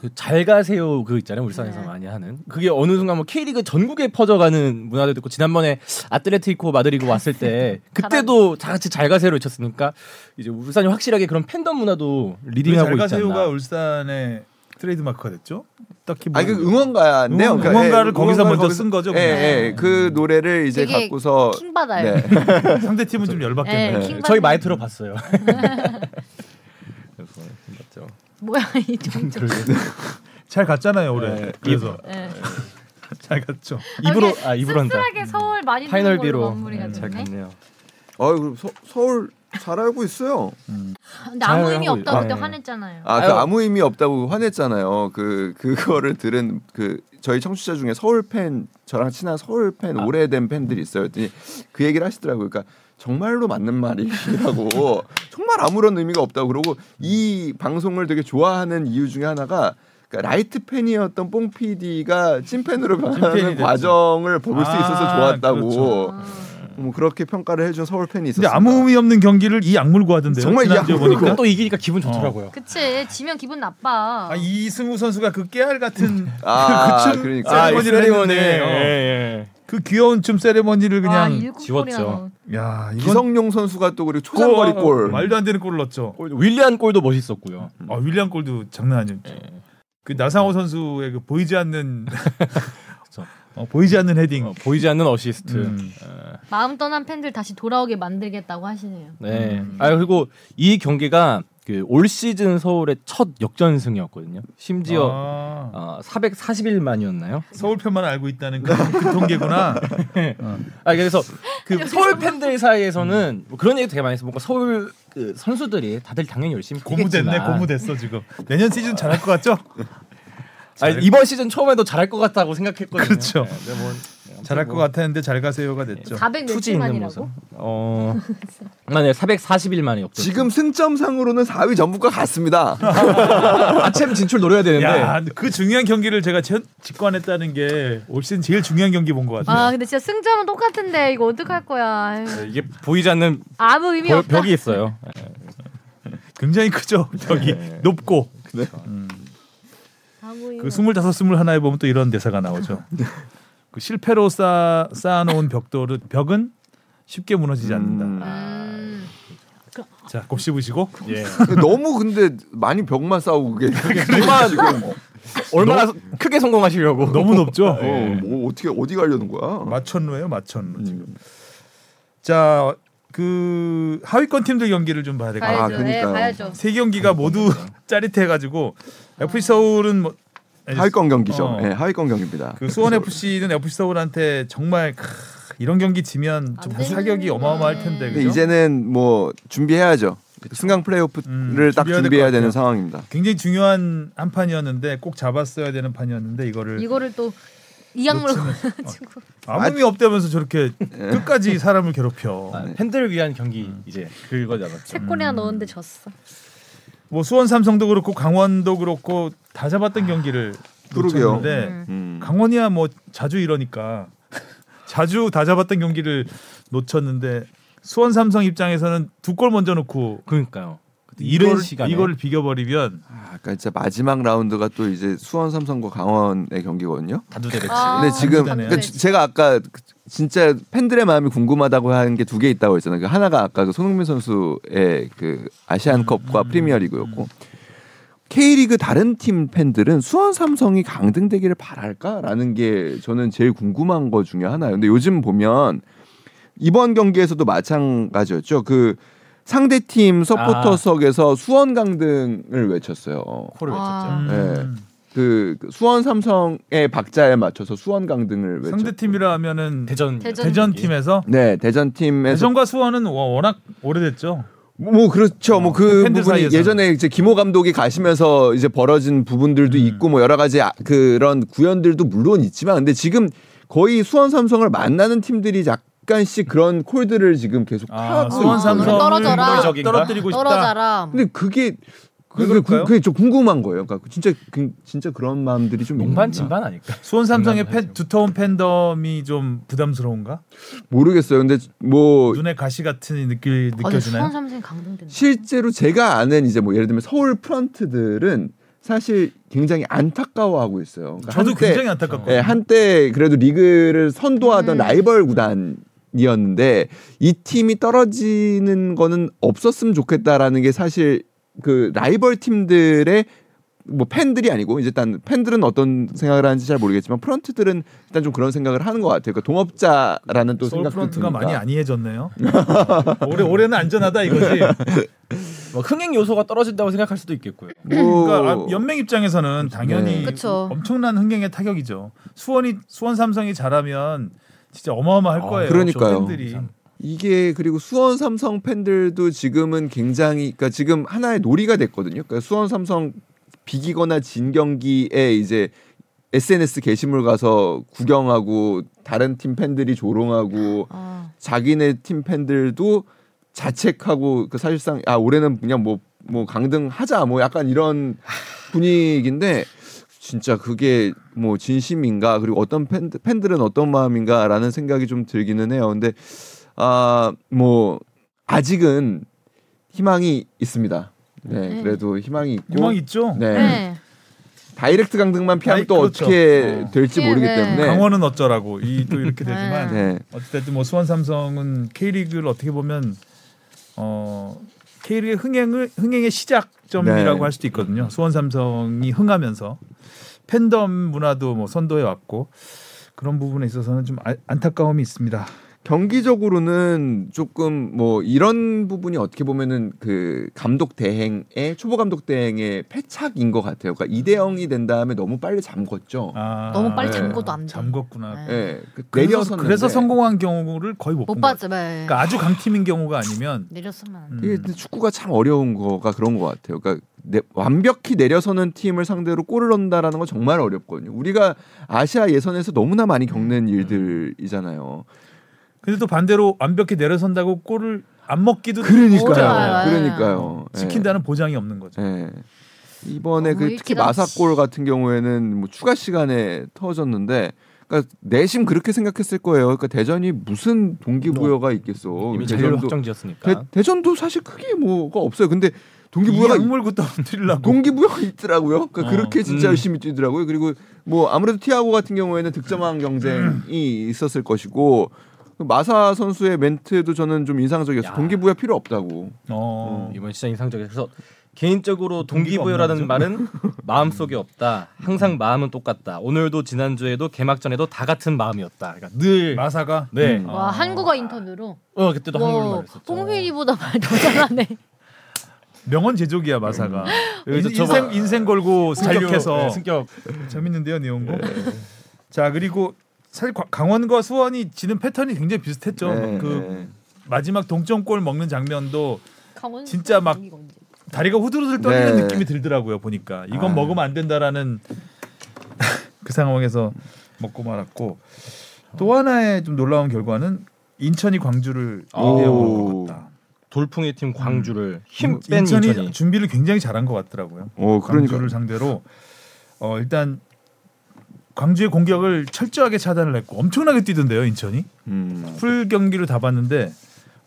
그잘 가세요 그 있잖아요 울산에서 네. 많이 하는 그게 어느 순간 뭐 K리그 전국에 퍼져가는 문화도 있고 지난번에 아틀레티코 마드리드 왔을 때 그때도 다 같이 잘 가세요를 외쳤으니까 이제 울산이 확실하게 그런 팬덤 문화도 leading하고 있지 잘가세요가 않나. 울산의 트레이드 마크가 됐죠. 딱히 뭐 아니 그 응원가인데요. 응원- 그러니까, 응원 가를 예, 거기서 먼저 쓴 거죠, 예, 그냥. 예, 그 노래를 이제 되게 갖고서 킹 받아요. 네. 상대 팀은 좀 열받겠네요. 네, 킹 저희 많이 들어봤어요. 뭐야 이 정도. 잘 갔잖아요 올해. 네. 그래서 네. 잘 갔죠. 입으로 아 입으로 한다. 쓸쓸하게 서울 많이 파이널 B로 마무리가 네, 잘. 갔네요. 어유 서울 잘 알고 있어요. 근데 아무 잘 의미 없다고 있- 그때 네. 화냈잖아요. 아, 그. 아무 의미 없다고 화냈잖아요. 그 그거를 들은 그 저희 청취자 중에 서울 팬 저랑 친한 서울 팬 아. 오래된 팬들이 있어요. 그랬더니 그 얘기를 하시더라고요. 그러니까 정말로 맞는 말이라고 정말 아무런 의미가 없다고 그러고 이 방송을 되게 좋아하는 이유 중에 하나가 그러니까 라이트 팬이었던 뽕 PD가 찐팬으로 변하는. 과정을 볼수 있어서 아, 좋았다고 그렇죠. 아. 뭐 그렇게 평가를 해준 서울 팬이 근데 있었어요. 아무 의미 없는 경기를 이 악물고 하던데요. 정말 이 악물고. 보니까. 또 이기니까 기분 좋더라고요. 그치 지면 기분 나빠. 아, 이승우 선수가 그 깨알 같은 아, 그춤 그러니까. 세리머니를 세리머니. 했는데 어, 예, 그 귀여운 춤 세리머니를 와, 그냥 일곱 지웠죠. 야 이건 기성용 선수가 또 그리고 초장거리 골. 말도 안 되는 골을 넣었죠. 예. 윌리안 골도 멋있었고요. 아 윌리안 골도 장난 아니었죠. 예. 그 나상호 선수의 그 보이지 않는. 어, 보이지 않는 헤딩. 어, 보이지 않는 어시스트. 음. 어, 마음 떠난 팬들 다시 돌아오게 만들겠다고 하시네요. 네. 음. 아 그리고 이 경기가 그 올 시즌 서울의 첫 역전승이었거든요. 심지어 아, 어, 441만이었나요? 서울 팬만 알고 있다는 그, 그 통계구나. 어. 아 그래서 그 서울 팬들 사이에서는 뭐 그런 얘기 되게 많이 했어. 뭔가 서울 그 선수들이 다들 당연히 열심히 고무됐네, 고무됐어 지금. 내년 시즌 잘할 것 같죠? 아, 이번 시즌 처음에도 잘할 것 같다고 생각했거든요. 그렇죠. 네, 근데 뭐, 잘할 것 같았는데 잘 가세요가 네. 됐죠. 400 투지 있는 모습. 몇만이라고? 어, 아네 441만이 없죠. 지금 승점상으로는 4위 전북과 같습니다. 아침 진출 노려야 되는데 야, 그 중요한 경기를 제가 전- 직관했다는 게 올 시즌 제일 중요한 경기 본 것 같아요. 아 근데 진짜 승점은 똑같은데 이거 어떡할 거야. 네, 이게 보이지 않는 아무 의미 벽, 없다. 벽이 있어요. 굉장히 크죠. 네. 높고. 아무 의미 그 스물다섯 스물하나에 보면 또 이런 대사가 나오죠. 그 실패로 쌓 쌓아놓은 벽돌은 벽은 쉽게 무너지지 않는다. 음. 음. 자, 곱씹으시고. 예. 너무 근데 많이 벽만 싸우고 계세요. 얼마나 얼마나 크게 성공하시려고 너무 높죠. 어, 예. 뭐 어떻게 어디 가려는 거야? 마천루예요, 마천루 음. 지금. 자, 그 하위권 팀들 경기를 좀 봐야 될것 아, 봐야죠. 같아요. 네, 그러니까요. 봐야죠. 세 경기가 모두 짜릿해가지고 FC 서울은 뭐 하위권 경기죠. 어. 예, 하위권 경기입니다. 그 수원 FC는 FC 서울한테 정말 크, 이런 경기 지면 좀 사격이 어마어마할 텐데 근데 그죠? 이제는 뭐 준비해야죠. 승강 플레이오프를 음, 딱 준비해야. 되는 상황입니다. 굉장히 중요한 한 판이었는데 꼭 잡았어야 되는 판이었는데 이거를 이거를 또 이악물고 놓치는- 가지고 아무 의미 없다면서 저렇게 끝까지 사람을 괴롭혀. 아, 팬들을 위한 경기 이제 그거 잡았죠. 세 골이나 넣었는데 졌어. 뭐 수원 삼성도 그렇고 강원도 그렇고 다 잡았던 경기를 그러게요. 놓쳤는데 음. 음. 강원이야 뭐 자주 이러니까 자주 다 잡았던 경기를 놓쳤는데 수원 삼성 입장에서는 두 골 먼저 넣고 그러니까요. 이런 시간에 이거를 비겨버리면 아, 그러니까 진짜 마지막 라운드가 또 이제 수원 삼성과 강원의 경기거든요. 다두대 배치. 아. 근데 지금. 그러니까 지- 제가 아까 그- 진짜 팬들의 마음이 궁금하다고 하는 게 두 개 있다고 했잖아요. 그 하나가 아까 그 손흥민 선수의 그 아시안컵과 프리미어리그였고 K리그 다른 팀 팬들은 수원 삼성이 강등되기를 바랄까라는 게 저는 제일 궁금한 거 중에 하나예요. 근데 요즘 보면 이번 경기에서도 마찬가지였죠. 그 상대 팀 서포터석에서 수원 강등을 외쳤어요. 코를 아. 외쳤죠. 음, 그 수원 삼성의 박자에 맞춰서 수원 강 등을 외쳤. 상대 팀이라 하면은 대전 대전. 대전 팀에서 네 대전 팀에서 대전과 수원은 워- 워낙 오래됐죠. 뭐 그렇죠. 뭐그 팬들 부분이 사이에서는. 예전에 이제 김호 감독이 가시면서 이제 벌어진 부분들도 음. 있고 뭐 여러 가지 아- 그런 구현들도 물론 있지만 근데 지금 거의 수원 삼성을 만나는 팀들이 약간씩 그런 콜들을 지금 계속 아, 하고 수원 아, 삼성을 떨어져라. 떨어뜨리고 싶다. 떨어져라. 근데 그게 왜 그게? 그게 좀 궁금한 거예요. 그러니까 진짜 그- 진짜 그런 마음들이 좀 농반? 진반 아닐까? 수원 삼성의 팬, 두터운 팬덤이 좀 부담스러운가? 모르겠어요. 근데 뭐 눈에 가시 같은 느낄 아, 근데 수원 느껴지나요? 삼성이 강등된다. 실제로 제가 아는 이제 뭐 예를 들면 서울 프런트들은 사실 굉장히 안타까워하고 있어요. 그러니까 저도 한때- 굉장히 안타깝고. 예, 한때 그래도 리그를 선도하던 음. 라이벌 구단 이었는데 이 팀이 떨어지는 거는 없었으면 좋겠다라는 게 사실 그 라이벌 팀들의 뭐 팬들이 아니고 이제 일단 팬들은 어떤 생각을 하는지 잘 모르겠지만 프런트들은 일단 좀 그런 생각을 하는 것 같아요. 그러니까 동업자라는 또 생각도 프런트가 드니까. 많이 안이해졌네요. 올해 올해는 안전하다 이거지. 뭐 흥행 요소가 떨어진다고 생각할 수도 있겠고요. 뭐 그러니까 아, 연맹 입장에서는 당연히 네. 엄청난 흥행의 타격이죠. 수원이 수원 삼성이 잘하면 진짜 어마어마할 아, 거예요. 그러니까요. 저 팬들이. 이게 그리고 수원 삼성 팬들도 지금은 굉장히 그러니까 지금 하나의 놀이가 됐거든요. 그러니까 수원 삼성 비기거나 진 경기에 이제 SNS 게시물 가서 구경하고 다른 팀 팬들이 조롱하고 아, 자기네 팀 팬들도 자책하고 그 사실상 아 올해는 그냥 뭐뭐 강등하자 뭐 약간 이런 분위기인데 진짜 그게 뭐 진심인가 그리고 어떤 팬 팬들은 어떤 마음인가라는 생각이 좀 들기는 해요. 근데 아뭐 아직은 희망이 있습니다. 네, 네. 그래도 희망이 있고 희망 있죠. 네. 네. 다이렉트 강등만 피하면 아이, 또 그렇죠. 어떻게 어. 될지 네, 모르기 네. 때문에 강원은 어쩌라고 이 또 이렇게 되지만 네. 어쨌든 뭐 수원 삼성은 K리그를 어떻게 보면 어 K리그의 흥행을 흥행의 시작점이라고 네. 할 수도 있거든요. 수원 삼성이 흥하면서 팬덤 문화도 뭐 선도해 왔고 그런 부분에 있어서는 좀 아- 안타까움이 있습니다. 경기적으로는 조금 뭐 이런 부분이 어떻게 보면은 그 감독 대행의 초보 감독 대행의 패착인 것 같아요. 그러니까 2대 0이 된 다음에 너무 빨리 잠궜죠. 아, 너무 빨리 네. 잠궈도 안 돼. 잠궜구나. 네. 예, 그 그래서, 그래서 성공한 경우를 거의 못 못 봤죠. 네. 그러니까 아주 강팀인 경우가 아니면 내렸으면 안 돼. 음, 이게 근데 축구가 참 어려운 거가 그런 것 같아요. 그러니까 내- 완벽히 내려서는 팀을 상대로 골을 넣는다라는 건 정말 어렵거든요. 우리가 아시아 예선에서 너무나 많이 겪는 일들이잖아요. 근데 또 반대로 완벽히 내려선다고 골을 안 먹기도 그러니까요. 그러니까요. 예. 지킨다는 보장이 없는 거죠. 예. 이번에 그 특히. 마사골 같은 경우에는 뭐 추가 시간에 터졌는데 그러니까 내심 그렇게 생각했을 거예요. 그러니까 대전이 무슨 동기부여가 있겠어. 이미 대전도 확정지었으니까. 대, 전도 사실 크게 뭐가 없어요. 근데 이 동기부여가 떠들려고 동기부여가 있더라고요. 그러니까 어. 그렇게 진짜 음. 열심히 뛰더라고요. 그리고 뭐 아무래도 티아고 같은 경우에는 득점왕 경쟁이 있었을 것이고 마사 선수의 멘트도 저는 좀 인상적이었어요. 야. 동기부여 필요 없다고. 어. 이번 시장 인상적이어서 개인적으로 동기부여라는 말은 마음속에 없다. 항상 마음은 똑같다. 오늘도 지난주에도 개막전에도 다 같은 마음이었다. 그러니까 늘 마사가 네. 음. 와 한국어 인터뷰로. 어 그때도 한국말로 와, 했었죠. 뽕휘리보다 말 더 잘하네. 명언 제조기야 마사가 인, 저거- 인생 인생 걸고 승격해서 네, 승격. 재밌는데요 내용도. 자 그리고 사실 과- 강원과 수원이 지는 패턴이 굉장히 비슷했죠. 네, 그 네. 마지막 동점골 먹는 장면도 진짜 막? 다리가 후들후들 떨리는 네. 느낌이 들더라고요 보니까 이건 아. 먹으면 안 된다라는 그 상황에서 먹고 말았고 또 하나의 좀 놀라운 결과는 인천이 광주를 오. 2대 0으로 꺾었다. 돌풍의 팀 광주를 힘 음, 뺀 인천이, 인천이. 준비를 굉장히 잘한 것 같더라고요. 어, 그러니까 광주를 상대로 어 일단 광주의 공격을 철저하게 차단을 했고 엄청나게 뛰던데요 인천이 음. 풀 경기를 다 봤는데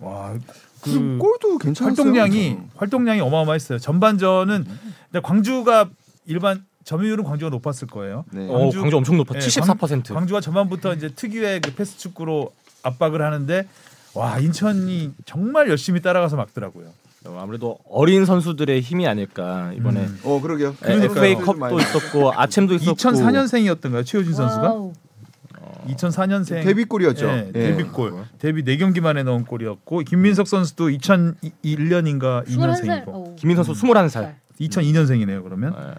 와, 그 그 골도 괜찮았어요. 활동량이 활동량이 어마어마했어요. 전반전은 근데 광주가 일반 점유율은 광주가 높았을 거예요. 네. 어, 광주, 엄청 높아. 예, 74%. 광주가 전반부터 이제 특유의 그 패스 축구로 압박을 하는데 와 인천이 정말 열심히 따라가서 막더라고요. 어, 아무래도 어린 선수들의 힘이 아닐까 이번에 음. 어 그러게요. 에, 그러니까요. FA컵도 있었고 아챔도 있었고 2004년생이었던가요 최효진 선수가? 와우. 2004년생 데뷔골이었죠. 예, 예. 데뷔골 데뷔 4경기 만에 넣은 골이었고 김민석 선수도 2001년인가 21살. 2년생이고 어. 김민 선수 21살. 2002년생이네요 그러면 예.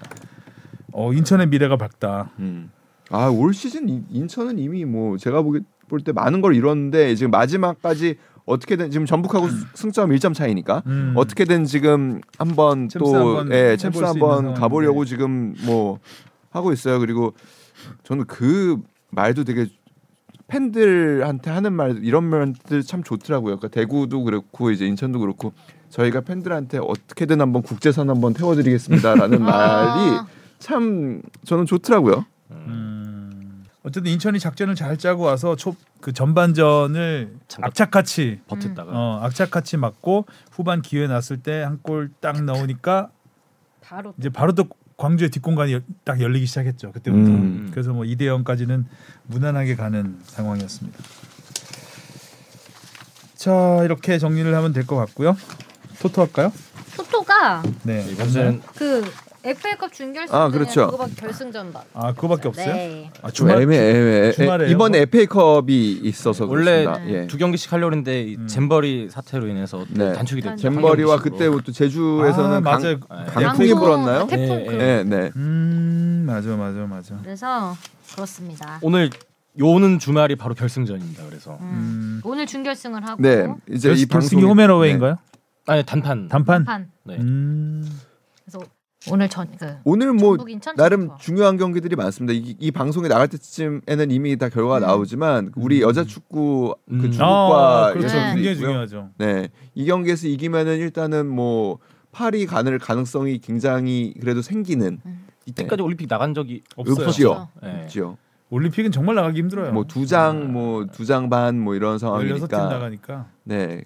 어 인천의 미래가 밝다. 음. 아 올 시즌 인- 인천은 이미 뭐 제가 볼때 많은 걸 이뤘는데 지금 마지막까지 어떻게든 지금 전북하고 수- 승점 1점 차이니까 음. 어떻게든 지금 한번 챔스 또 한번 예, 챔스 한번. 가보려고 지금 뭐 하고 있어요. 그리고 저는 그 말도 되게 팬들한테 하는 말 이런 면들 참 좋더라고요. 그러니까 대구도 그렇고 이제 인천도 그렇고 저희가 팬들한테 어떻게든 한번 국제선 한번 태워드리겠습니다라는 말이 아. 참 저는 좋더라고요. 음. 어쨌든 인천이 작전을 잘 짜고 와서 초 그 전반전을 악착같이 버텼다가 어, 악착같이 맞고 후반 기회 났을 때 한 골 딱 넣으니까 바로 이제 바로 또 광주의 뒷공간이 열- 딱 열리기 시작했죠. 그때부터. 음. 그래서 뭐 2대 0까지는 무난하게 가는 상황이었습니다. 자, 이렇게 정리를 하면 될 것 같고요. 토토 할까요? 토토가 네. 이번에는 그 FA컵 준결승 아, 그렇죠. 그거밖에 결승전 봐. 아, 그거밖에 없어요? 네. 아, 주말 주말 애매 애매 주말에요? 이번에 FA컵이 있어서 원래 그렇습니다. 예. 두 경기씩 하려고 했는데 이 음. 잼버리 사태로 인해서 네. 단축이 됐죠. 잼버리와. 그때 또 제주에서는 아, 강, 맞아요. 강풍이 강풍, 불었나요? 아, 태풍 네, 그. 네, 네. 음, 맞아 맞아 맞아. 그래서 그렇습니다. 오늘 요는 주말이 바로 결승전입니다. 그래서 음. 음. 오늘 준결승을 하고 네, 이제 이 결승 이 방송이 홈앤어웨이인가요? 아니 단판. 단판? 판. 네. 음. 그래서 오늘 전 그 오늘 뭐 전북 인천 나름 전북. 중요한 경기들이 많습니다. 이, 이 방송이 나갈 때쯤에는 이미 다 결과가 음. 나오지만 우리 여자 축구 그 음. 중국과 아, 그렇죠. 네. 굉장히 있고요. 중요하죠. 네, 이 경기에서 이기면은 일단은 뭐 파리 가는 가능성이 굉장히 그래도 생기는 이때까지 올림픽 나간 적이 없어요. 없지요. 네. 없지요. 올림픽은 정말 나가기 힘들어요. 뭐 두 장, 뭐 두 장 반 뭐 이런 16팀 상황이니까. 나가니까. 네.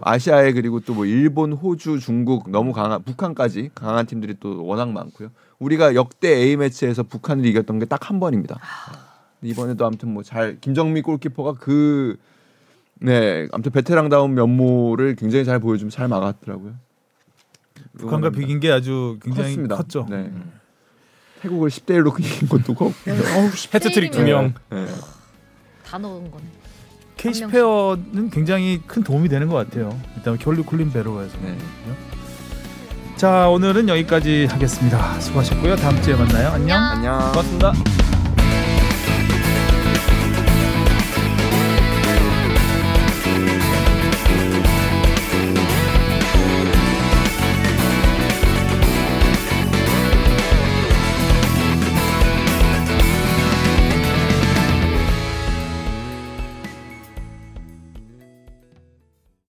아시아에 그리고 또 뭐 일본, 호주, 중국 너무 강한 북한까지 강한 팀들이 또 워낙 많고요. 우리가 역대 A 매치에서 북한을 이겼던 게 딱 한 번입니다. 이번에도 아무튼 뭐 잘 김정미 골키퍼가 그 네, 아무튼 베테랑다운 면모를 굉장히 잘 보여주면 잘 막았더라고요. 북한과. 비긴 게 아주 굉장히 컸습니다. 컸죠. 네. 음. 태국을 10대 1로 이긴 것도 컸고. 헤트트릭 두 명. 네. 다 넣은 거네. 케이스페어는 굉장히 큰 도움이 되는 것 같아요. 일단 켤리 콜린 베로에서. 네. 자 오늘은 여기까지 하겠습니다. 수고하셨고요. 다음 주에 만나요. 안녕. 안녕. 안녕. 고맙습니다.